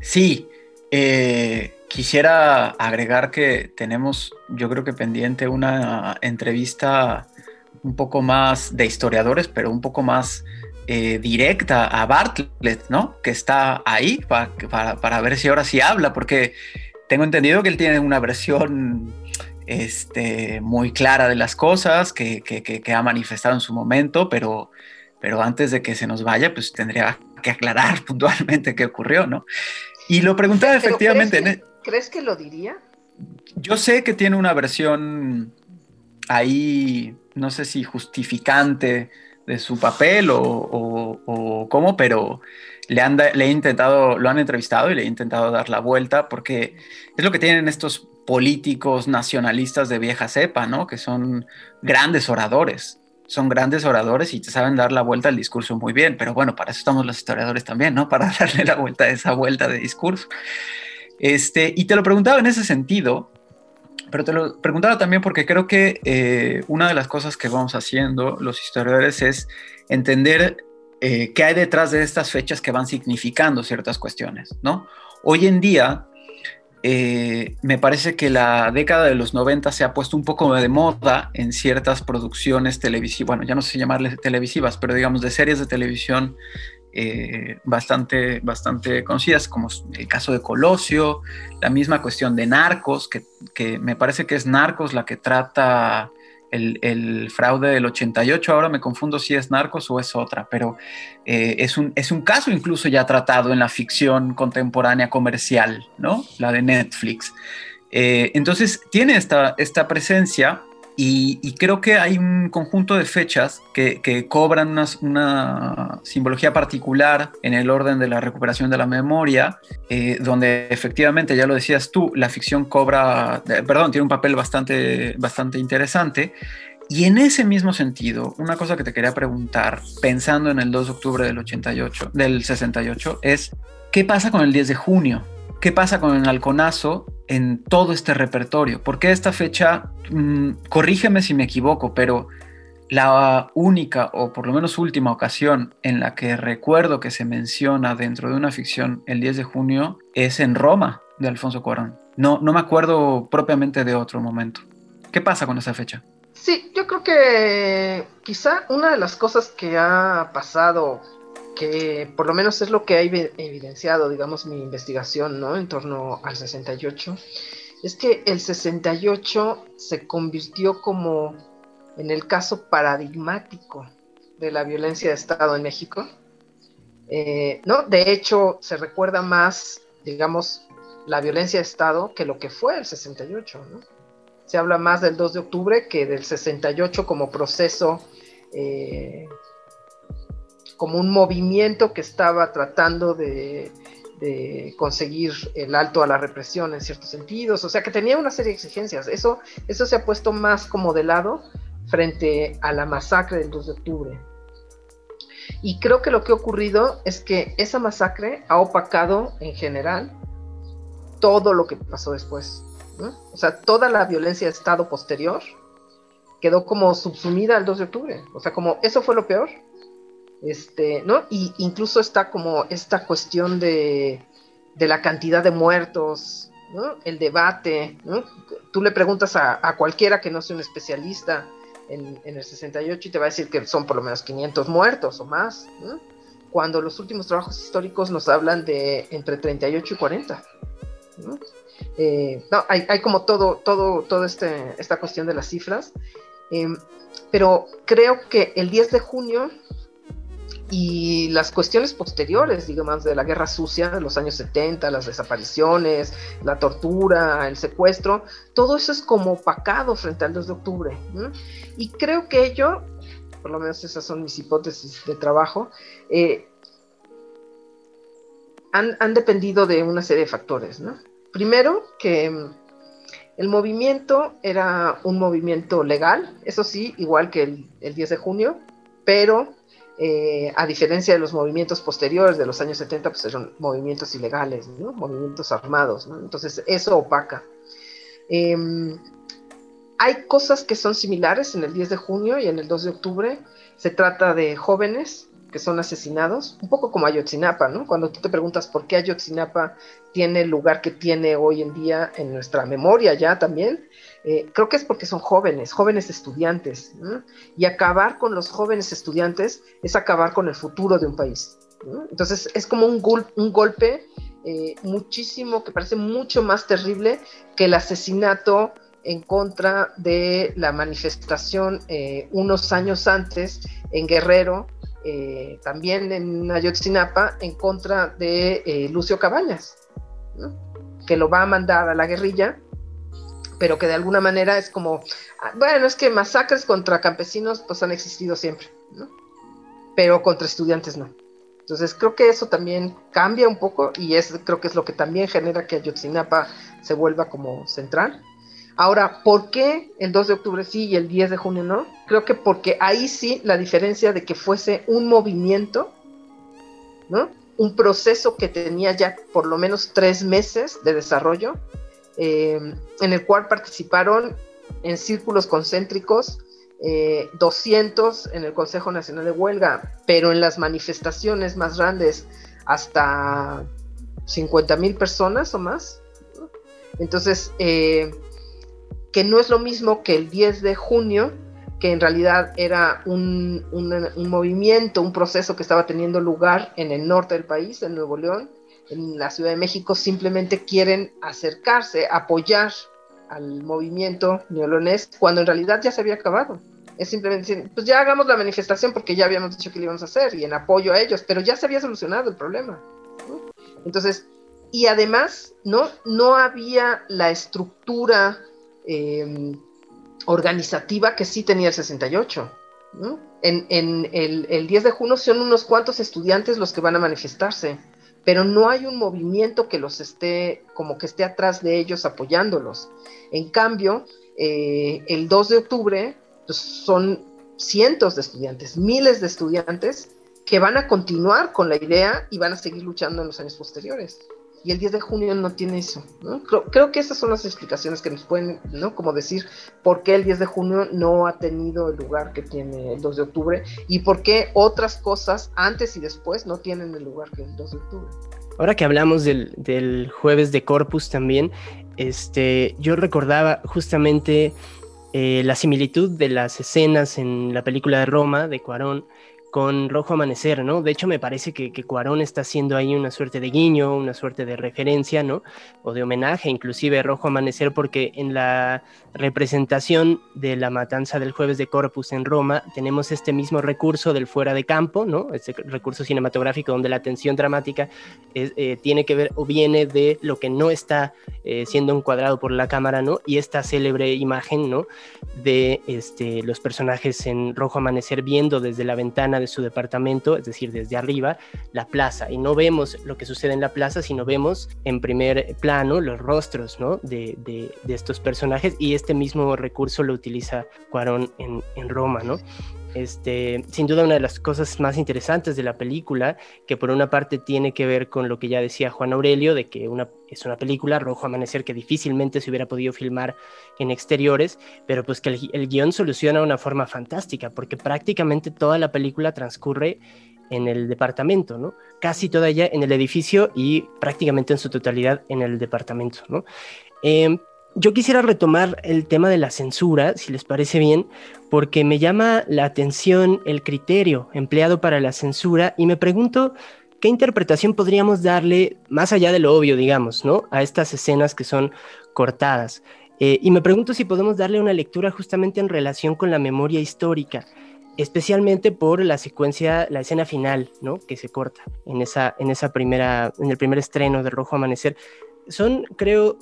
Sí, eh, quisiera agregar que tenemos, yo creo que pendiente una entrevista un poco más de historiadores, pero un poco más eh, directa a Bartlett, ¿no? Que está ahí para, para, ver si ahora sí habla, porque tengo entendido que él tiene una versión este, muy clara de las cosas que, que, que, ha manifestado en su momento, pero, pero antes de que se nos vaya, pues tendría que aclarar puntualmente qué ocurrió, ¿no? Y lo preguntaba pero efectivamente. ¿crees que, ¿Crees que lo diría? Yo sé que tiene una versión ahí, no sé si justificante de su papel o, o, o cómo, pero le, han, le he intentado, lo han entrevistado y le he intentado dar la vuelta porque es lo que tienen estos políticos nacionalistas de vieja cepa, ¿no? Que son grandes oradores, son grandes oradores y te saben dar la vuelta al discurso muy bien, pero bueno, para eso estamos los historiadores también, ¿no? Para darle la vuelta a esa vuelta de discurso. Este, y te lo preguntaba en ese sentido, pero te lo preguntaba también porque creo que eh, una de las cosas que vamos haciendo los historiadores es entender eh, qué hay detrás de estas fechas que van significando ciertas cuestiones, ¿no? Hoy en día, eh, me parece que la década de los 90 se ha puesto un poco de moda en ciertas producciones televisivas, bueno, ya no sé llamarles televisivas, pero digamos de series de televisión eh, bastante, bastante conocidas, como el caso de Colosio, la misma cuestión de Narcos, que, que me parece que es Narcos la que trata el, fraude del 88, ahora me confundo si es Narcos o es otra, pero eh, es, un, es un caso incluso ya tratado en la ficción contemporánea comercial, ¿no? La de Netflix. Eh, entonces tiene esta, esta presencia y, creo que hay un conjunto de fechas que, cobran una, una, simbología particular en el orden de la recuperación de la memoria, eh, donde efectivamente, ya lo decías tú, la ficción cobra, eh, perdón, tiene un papel bastante, bastante interesante. Y en ese mismo sentido, una cosa que te quería preguntar, pensando en el 2 de octubre del 88, del 68, es ¿qué pasa con el 10 de junio? ¿Qué pasa con el halconazo en todo este repertorio? Porque esta fecha, mmm, corrígeme si me equivoco, pero la única o por lo menos última ocasión en la que recuerdo que se menciona dentro de una ficción el 10 de junio es en Roma de Alfonso Cuarón. No, no me acuerdo propiamente de otro momento. ¿Qué pasa con esa fecha? Sí, yo creo que quizá una de las cosas que ha pasado que por lo menos es lo que ha evidenciado, digamos, mi investigación, ¿no? En torno al 68, es que el 68 se convirtió como en el caso paradigmático de la violencia de Estado en México, eh, ¿no? De hecho, se recuerda más, digamos, la violencia de Estado que lo que fue el 68, ¿no? Se habla más del 2 de octubre que del 68 como proceso eh, como un movimiento que estaba tratando de, conseguir el alto a la represión en ciertos sentidos, o sea que tenía una serie de exigencias. Eso, eso se ha puesto más como de lado frente a la masacre del 2 de octubre. Y creo que lo que ha ocurrido es que esa masacre ha opacado en general todo lo que pasó después. O sea, toda la violencia de Estado posterior quedó como subsumida al 2 de octubre. O sea, como eso fue lo peor este, ¿no? Y incluso está como esta cuestión de, de la cantidad de muertos. El debate, ¿no? Tú le preguntas a, a, cualquiera que no sea un especialista en, el 68 y te va a decir que son por lo menos 500 muertos o más, ¿no? Cuando los últimos trabajos históricos nos hablan de entre 38 y 40, ¿no? Eh, no, hay, hay, como todo, todo, todo este, esta cuestión de las cifras, eh, pero creo que el 10 de junio y las cuestiones posteriores, digamos, de la guerra sucia de los años 70, las desapariciones, la tortura, el secuestro, todo eso es como opacado frente al 2 de octubre. Y creo que ello, por lo menos esas son mis hipótesis de trabajo, eh, han, han, dependido de una serie de factores. ¿no? Primero, que El movimiento era un movimiento legal, eso sí, igual que el, el 10 de junio, pero eh, a diferencia de los movimientos posteriores de los años 70, pues eran movimientos ilegales, movimientos armados, entonces eso opaca. Em, hay cosas que son similares en el 10 de junio y en el 2 de octubre. Se trata de jóvenes que son asesinados, un poco como Ayotzinapa. Cuando tú te preguntas por qué Ayotzinapa tiene el lugar que tiene hoy en día en nuestra memoria ya también, eh, creo que es porque son jóvenes, jóvenes estudiantes. Y acabar con los jóvenes estudiantes es acabar con el futuro de un país. Entonces es como un, gol un golpe eh, muchísimo, que parece mucho más terrible que el asesinato en contra de la manifestación eh, unos años antes en Guerrero, eh, también en Ayotzinapa, en contra de eh, Lucio Cabañas, ¿no? que lo va a mandar a la guerrilla, pero que de alguna manera es como, ah, bueno, es que masacres contra campesinos pues han existido siempre, ¿no? pero contra estudiantes no. Entonces creo que eso también cambia un poco y es, creo que es lo que también genera que Ayotzinapa se vuelva como central. Ahora, ¿por qué el 2 de octubre sí y el 10 de junio no? Creo que porque ahí sí la diferencia de que fuese un movimiento, ¿no? Un proceso que tenía ya por lo menos tres meses de desarrollo, eh, en el cual participaron en círculos concéntricos eh, 200 en el Consejo Nacional de Huelga, pero en las manifestaciones más grandes hasta 50 mil personas o más. Entonces, eh, que no es lo mismo que el 10 de junio, que en realidad era un, un, movimiento, un proceso que estaba teniendo lugar en el norte del país, en Nuevo León, en la Ciudad de México, simplemente quieren acercarse, apoyar al movimiento neolonés, cuando en realidad ya se había acabado. Es simplemente decir, pues ya hagamos la manifestación porque ya habíamos dicho que lo íbamos a hacer y en apoyo a ellos, pero ya se había solucionado el problema. ¿no? Entonces, y además, ¿no? No había la estructura eh, organizativa que sí tenía el 68. ¿no? En, en el, el, 10 de junio son unos cuantos estudiantes los que van a manifestarse, pero no hay un movimiento que los esté, como que esté atrás de ellos apoyándolos. En cambio, eh, el 2 de octubre pues, son cientos de estudiantes, miles de estudiantes que van a continuar con la idea y van a seguir luchando en los años posteriores y el 10 de junio no tiene eso. ¿no? Creo, que esas son las explicaciones que nos pueden, ¿no? Como decir por qué el 10 de junio no ha tenido el lugar que tiene el 2 de octubre y por qué otras cosas antes y después no tienen el lugar que el 2 de octubre. Ahora que hablamos del, del jueves de Corpus también, este, yo recordaba justamente eh, la similitud de las escenas en la película de Roma de Cuarón con Rojo Amanecer, ¿no? De hecho, me parece que, que, Cuarón está haciendo ahí una suerte de guiño, una suerte de referencia, ¿no? O de homenaje, inclusive Rojo Amanecer, porque en la representación de la matanza del jueves de Corpus en Roma tenemos este mismo recurso del fuera de campo, ¿no? Este recurso cinematográfico donde la tensión dramática eh, tiene que ver o viene de lo que no está eh, siendo encuadrado por la cámara, ¿no? Y esta célebre imagen, ¿no? De este, los personajes en Rojo Amanecer viendo desde la ventana de su departamento, es decir, desde arriba, la plaza. Y no vemos lo que sucede en la plaza, sino vemos en primer plano los rostros ¿no? de, de, estos personajes y este mismo recurso lo utiliza Cuarón en, en Roma. ¿no? Este, sin duda una de las cosas más interesantes de la película, que por una parte tiene que ver con lo que ya decía Juan Aurelio, de que es una película, Rojo Amanecer, que difícilmente se hubiera podido filmar en exteriores, pero pues que el, el guion soluciona de una forma fantástica, porque prácticamente toda la película transcurre en el departamento, ¿no? Casi toda ella en el edificio y prácticamente en su totalidad en el departamento, ¿no? Eh, yo quisiera retomar el tema de la censura, si les parece bien, porque me llama la atención el criterio empleado para la censura y me pregunto qué interpretación podríamos darle, más allá de lo obvio, digamos, ¿no? A estas escenas que son cortadas. Eh, y me pregunto si podemos darle una lectura justamente en relación con la memoria histórica, especialmente por la secuencia, la escena final, ¿no? Que se corta en esa, en esa primera, en el primer estreno de Rojo Amanecer son, creo,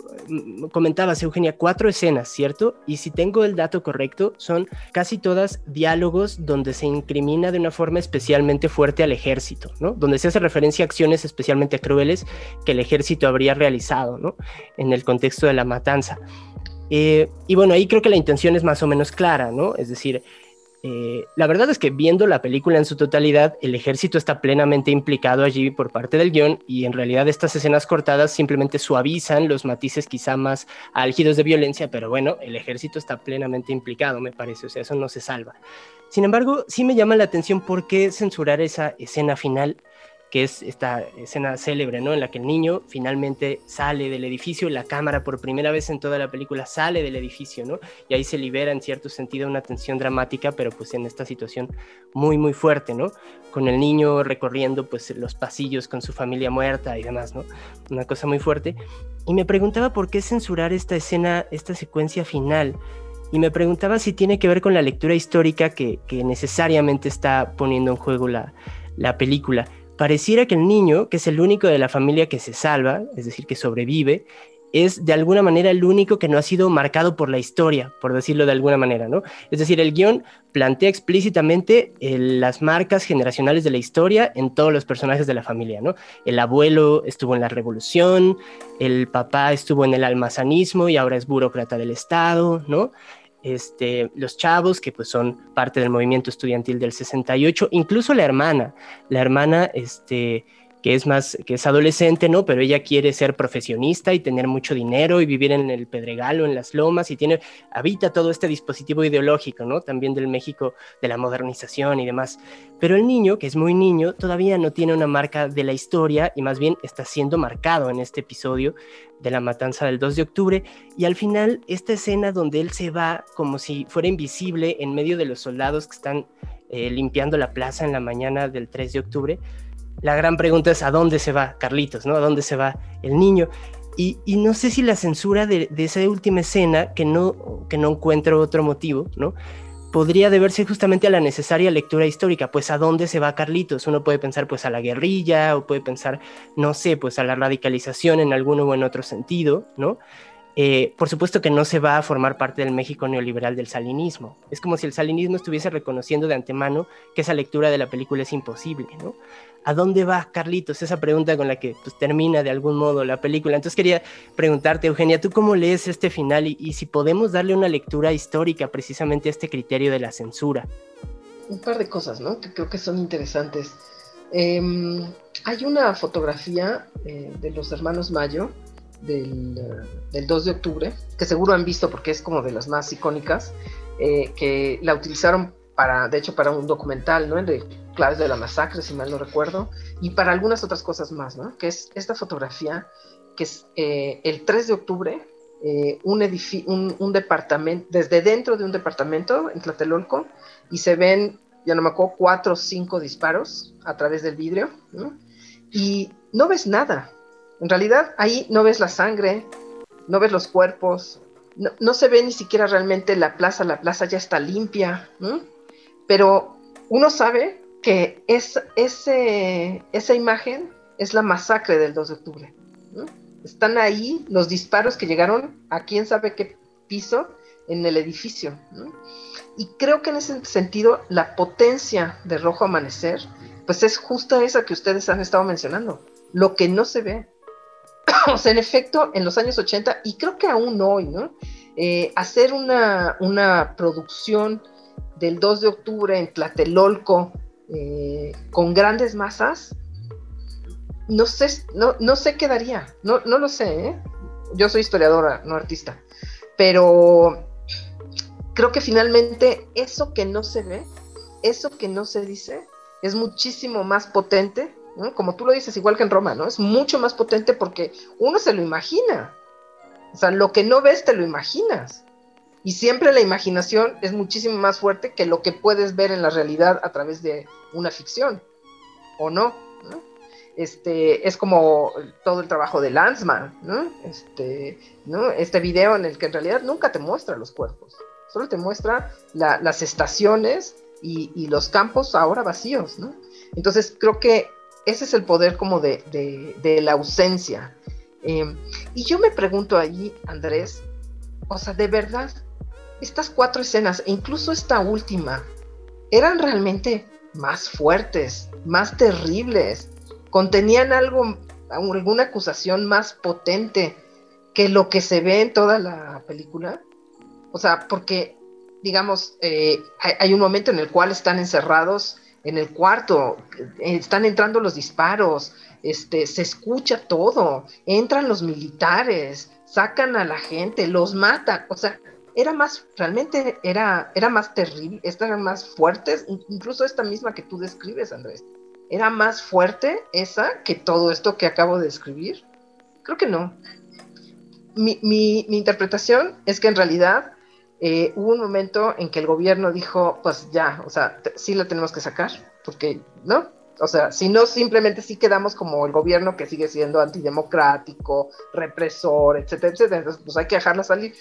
comentabas Eugenia, cuatro escenas, ¿cierto? Y si tengo el dato correcto, son casi todas diálogos donde se incrimina de una forma especialmente fuerte al ejército, ¿no? Donde se hace referencia a acciones especialmente crueles que el ejército habría realizado, ¿no? En el contexto de la matanza. Eh, y bueno, ahí creo que la intención es más o menos clara, ¿no? Es decir, eh, la verdad es que viendo la película en su totalidad, el ejército está plenamente implicado allí por parte del guion y en realidad estas escenas cortadas simplemente suavizan los matices quizá más álgidos de violencia, pero bueno, el ejército está plenamente implicado, me parece, o sea, eso no se salva. Sin embargo, sí me llama la atención por qué censurar esa escena final que es esta escena célebre, ¿no? En la que el niño finalmente sale del edificio, la cámara por primera vez en toda la película sale del edificio, ¿no? Y ahí se libera en cierto sentido una tensión dramática, pero pues en esta situación muy, muy fuerte, ¿no? Con el niño recorriendo pues los pasillos con su familia muerta y demás, ¿no? Una cosa muy fuerte. Y me preguntaba por qué censurar esta escena, esta secuencia final. Y me preguntaba si tiene que ver con la lectura histórica que, necesariamente está poniendo en juego la, la película pareciera que el niño, que es el único de la familia que se salva, es decir, que sobrevive, es de alguna manera el único que no ha sido marcado por la historia, por decirlo de alguna manera, ¿no? Es decir, el guion plantea explícitamente eh, las marcas generacionales de la historia en todos los personajes de la familia, ¿no? El abuelo estuvo en la revolución, el papá estuvo en el almazanismo y ahora es burócrata del Estado, ¿no? Este, los chavos que pues son parte del movimiento estudiantil del 68, incluso la hermana, la hermana este, que es más, que es adolescente, ¿no? Pero ella quiere ser profesionista y tener mucho dinero y vivir en el Pedregal o en las lomas y tiene, habita todo este dispositivo ideológico, ¿no? También del México de la modernización y demás. Pero el niño, que es muy niño, todavía no tiene una marca de la historia y más bien está siendo marcado en este episodio de la matanza del 2 de octubre y al final esta escena donde él se va como si fuera invisible en medio de los soldados que están eh, limpiando la plaza en la mañana del 3 de octubre, la gran pregunta es a dónde se va Carlitos, ¿no? ¿A dónde se va el niño? Y, no sé si la censura de, esa última escena, que no, que no encuentro otro motivo, ¿no? Podría deberse justamente a la necesaria lectura histórica, pues a dónde se va Carlitos. Uno puede pensar pues a la guerrilla o puede pensar, no sé, pues a la radicalización en alguno o en otro sentido, ¿no? Eh, por supuesto que no se va a formar parte del México neoliberal del salinismo. Es como si el salinismo estuviese reconociendo de antemano que esa lectura de la película es imposible, ¿no? ¿A dónde va Carlitos? Esa pregunta con la que pues, termina de algún modo la película. Entonces quería preguntarte, Eugenia, ¿tú cómo lees este final y, si podemos darle una lectura histórica precisamente a este criterio de la censura? Un par de cosas, ¿no? Que creo que son interesantes. Em, hay una fotografía eh, de los hermanos Mayo del, 2 de octubre, que seguro han visto porque es como de las más icónicas, eh, que la utilizaron para, de hecho, para un documental, ¿no? De claves de la masacre, si mal no recuerdo, y para algunas otras cosas más, ¿no? Que es esta fotografía, que es eh, el 3 de octubre, eh, un, un, un, departamento, desde dentro de un departamento en Tlatelolco, y se ven, ya no me acuerdo, cuatro o cinco disparos a través del vidrio, ¿no? Y no ves nada. En realidad, ahí no ves la sangre, no ves los cuerpos, no, no se ve ni siquiera realmente la plaza, la plaza ya está limpia, ¿no? pero uno sabe que es, ese, esa imagen es la masacre del 2 de octubre. Están ahí los disparos que llegaron a quién sabe qué piso en el edificio. Y creo que en ese sentido la potencia de Rojo Amanecer, pues es justo esa que ustedes han estado mencionando, lo que no se ve. o sea, en efecto, en los años 80, y creo que aún hoy, ¿no? Eh, hacer una, una producción del 2 de octubre en Tlatelolco eh, con grandes masas, no sé, no, no sé qué daría, no, no lo sé, ¿eh? yo soy historiadora, no artista, pero creo que finalmente eso que no se ve, eso que no se dice, es muchísimo más potente, como tú lo dices, igual que en Roma, ¿no? Es mucho más potente porque uno se lo imagina. O sea, lo que no ves te lo imaginas. Y siempre la imaginación es muchísimo más fuerte que lo que puedes ver en la realidad a través de una ficción, ¿o no? Este, es como todo el trabajo de Lanzmann, ¿no? Este, ¿no? este video en el que en realidad nunca te muestra los cuerpos, solo te muestra las estaciones y, los campos ahora vacíos, ¿no? Entonces creo que ese es el poder como de, la ausencia. Em, y yo me pregunto allí, Andrés, o sea, de verdad, estas cuatro escenas, e incluso esta última, eran realmente más fuertes, más terribles, contenían algo, alguna acusación más potente que lo que se ve en toda la película. O sea, porque, digamos, eh, hay, hay, un momento en el cual están encerrados en el cuarto, están entrando los disparos, este, se escucha todo, entran los militares, sacan a la gente, los matan, o sea, era más, realmente era, era más terrible, eran más fuertes, incluso esta misma que tú describes, Andrés, era más fuerte esa que todo esto que acabo de describir. Creo que no. Mi, mi, mi interpretación es que en realidad eh, hubo un momento en que el gobierno dijo, pues ya, o sea, sí la tenemos que sacar, porque, ¿no? O sea, si no, simplemente sí quedamos como el gobierno que sigue siendo antidemocrático, represor, etcétera, etcétera. Entonces, pues hay que dejarla salir,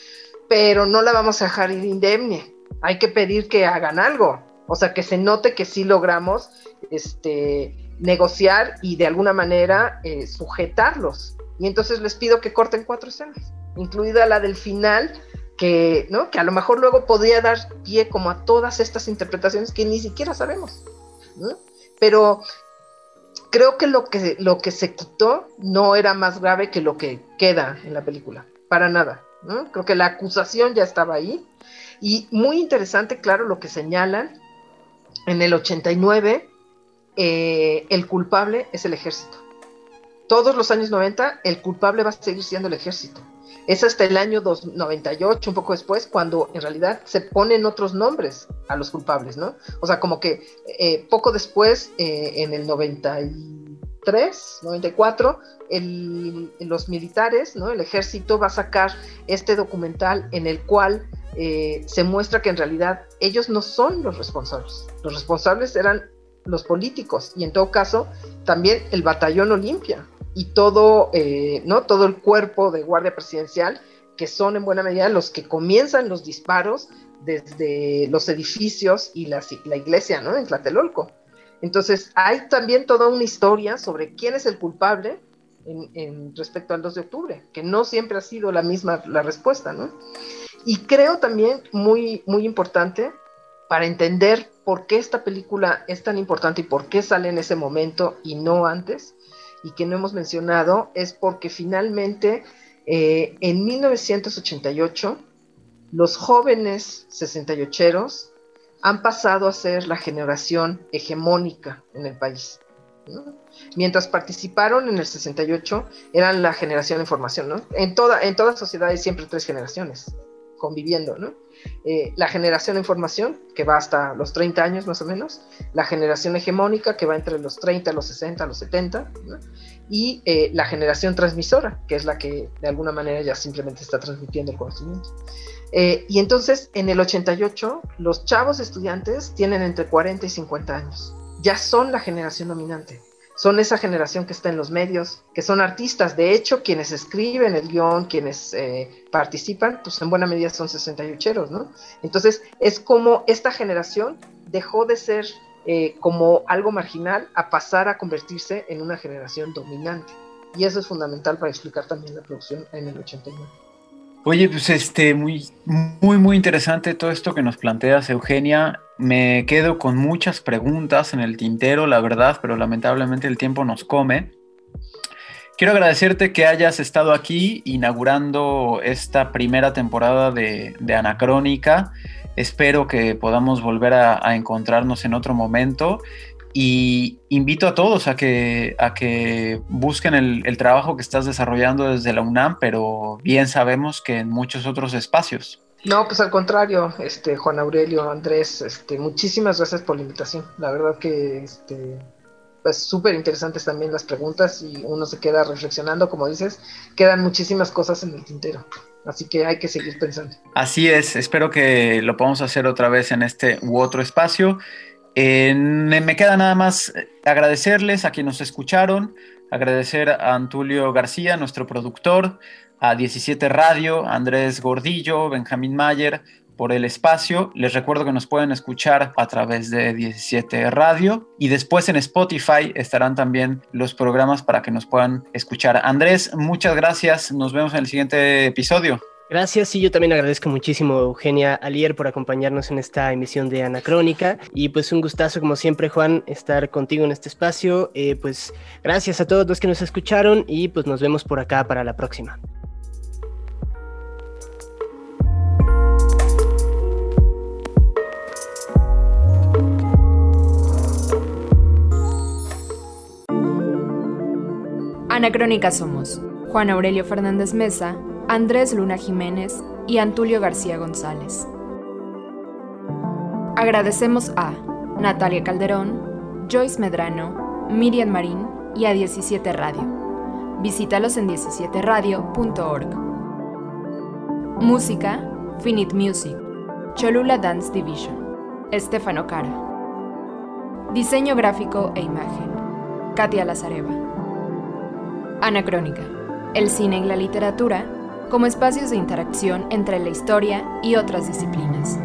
pero no la vamos a dejar ir indemne. Hay que pedir que hagan algo. O sea, que se note que sí logramos este, negociar y de alguna manera eh, sujetarlos. Y entonces les pido que corten cuatro escenas, incluida la del final, que, ¿no? que a lo mejor luego podría dar pie como a todas estas interpretaciones que ni siquiera sabemos. Pero creo que lo, que lo que se quitó no era más grave que lo que queda en la película, para nada. Creo que la acusación ya estaba ahí. Y muy interesante, claro, lo que señalan. En el 89, eh, el culpable es el ejército. Todos los años 90, el culpable va a seguir siendo el ejército. Es hasta el año 98, un poco después, cuando en realidad se ponen otros nombres a los culpables, ¿no? O sea, como que eh, poco después, eh, en el 93, 94, el, los militares, ¿no? El ejército va a sacar este documental en el cual eh, se muestra que en realidad ellos no son los responsables. Los responsables eran los políticos y en todo caso también el batallón Olimpia, y todo, eh, ¿no? todo el cuerpo de guardia presidencial, que son en buena medida los que comienzan los disparos desde los edificios y la, iglesia ¿no? en Tlatelolco. Entonces, hay también toda una historia sobre quién es el culpable en, respecto al 2 de octubre, que no siempre ha sido la misma la respuesta, ¿no? Y creo también muy, muy importante para entender por qué esta película es tan importante y por qué sale en ese momento y no antes, y que no hemos mencionado es porque finalmente eh, en 1988 los jóvenes 68eros han pasado a ser la generación hegemónica en el país. Mientras participaron en el 68 eran la generación de formación, ¿no? En toda, en toda sociedad hay siempre tres generaciones conviviendo, ¿no? Eh, la generación de información, que va hasta los 30 años más o menos, la generación hegemónica, que va entre los 30, los 60, los 70, y eh, la generación transmisora, que es la que de alguna manera ya simplemente está transmitiendo el conocimiento. Eh, y entonces, en el 88, los chavos estudiantes tienen entre 40 y 50 años, ya son la generación dominante son esa generación que está en los medios, que son artistas. De hecho, quienes escriben el guion, quienes eh, participan, pues en buena medida son 68eros, ¿no? Entonces, es como esta generación dejó de ser eh, como algo marginal a pasar a convertirse en una generación dominante. Y eso es fundamental para explicar también la producción en el 89. Oye, pues este, muy, muy, muy interesante todo esto que nos planteas, Eugenia. Me quedo con muchas preguntas en el tintero, la verdad, pero lamentablemente el tiempo nos come. Quiero agradecerte que hayas estado aquí inaugurando esta primera temporada de, Anacrónica. Espero que podamos volver a encontrarnos en otro momento y invito a todos a que, a que busquen el, trabajo que estás desarrollando desde la UNAM, pero bien sabemos que en muchos otros espacios. No, pues al contrario, este Juan Aurelio, Andrés, este, muchísimas gracias por la invitación. La verdad que este, pues súper interesantes también las preguntas y uno se queda reflexionando, como dices, quedan muchísimas cosas en el tintero. Así que hay que seguir pensando. Así es, espero que lo podamos hacer otra vez en este u otro espacio me queda nada más agradecerles a quienes nos escucharon, agradecer a Antulio García, nuestro productor, a 17 Radio, Andrés Gordillo, Benjamín Mayer, por el espacio. Les recuerdo que nos pueden escuchar a través de 17 Radio y después en Spotify estarán también los programas para que nos puedan escuchar. Andrés, muchas gracias. Nos vemos en el siguiente episodio. Gracias y yo también agradezco muchísimo a Eugenia Alier por acompañarnos en esta emisión de Anacrónica y pues un gustazo como siempre Juan estar contigo en este espacio. Eh, pues gracias a todos los que nos escucharon y pues nos vemos por acá para la próxima. Anacrónica somos Juan Aurelio Fernández Mesa, Andrés Luna Jiménez y Antulio García González. Agradecemos a Natalia Calderón, Joyce Medrano, Miriam Marín y a 17 Radio. Visítalos en 17radio.org. Música, Finite Music, Cholula Dance Division, Estefano Cara. Diseño gráfico e imagen, Katia Lazareva. Anacrónica, el cine y la literatura como espacios de interacción entre la historia y otras disciplinas.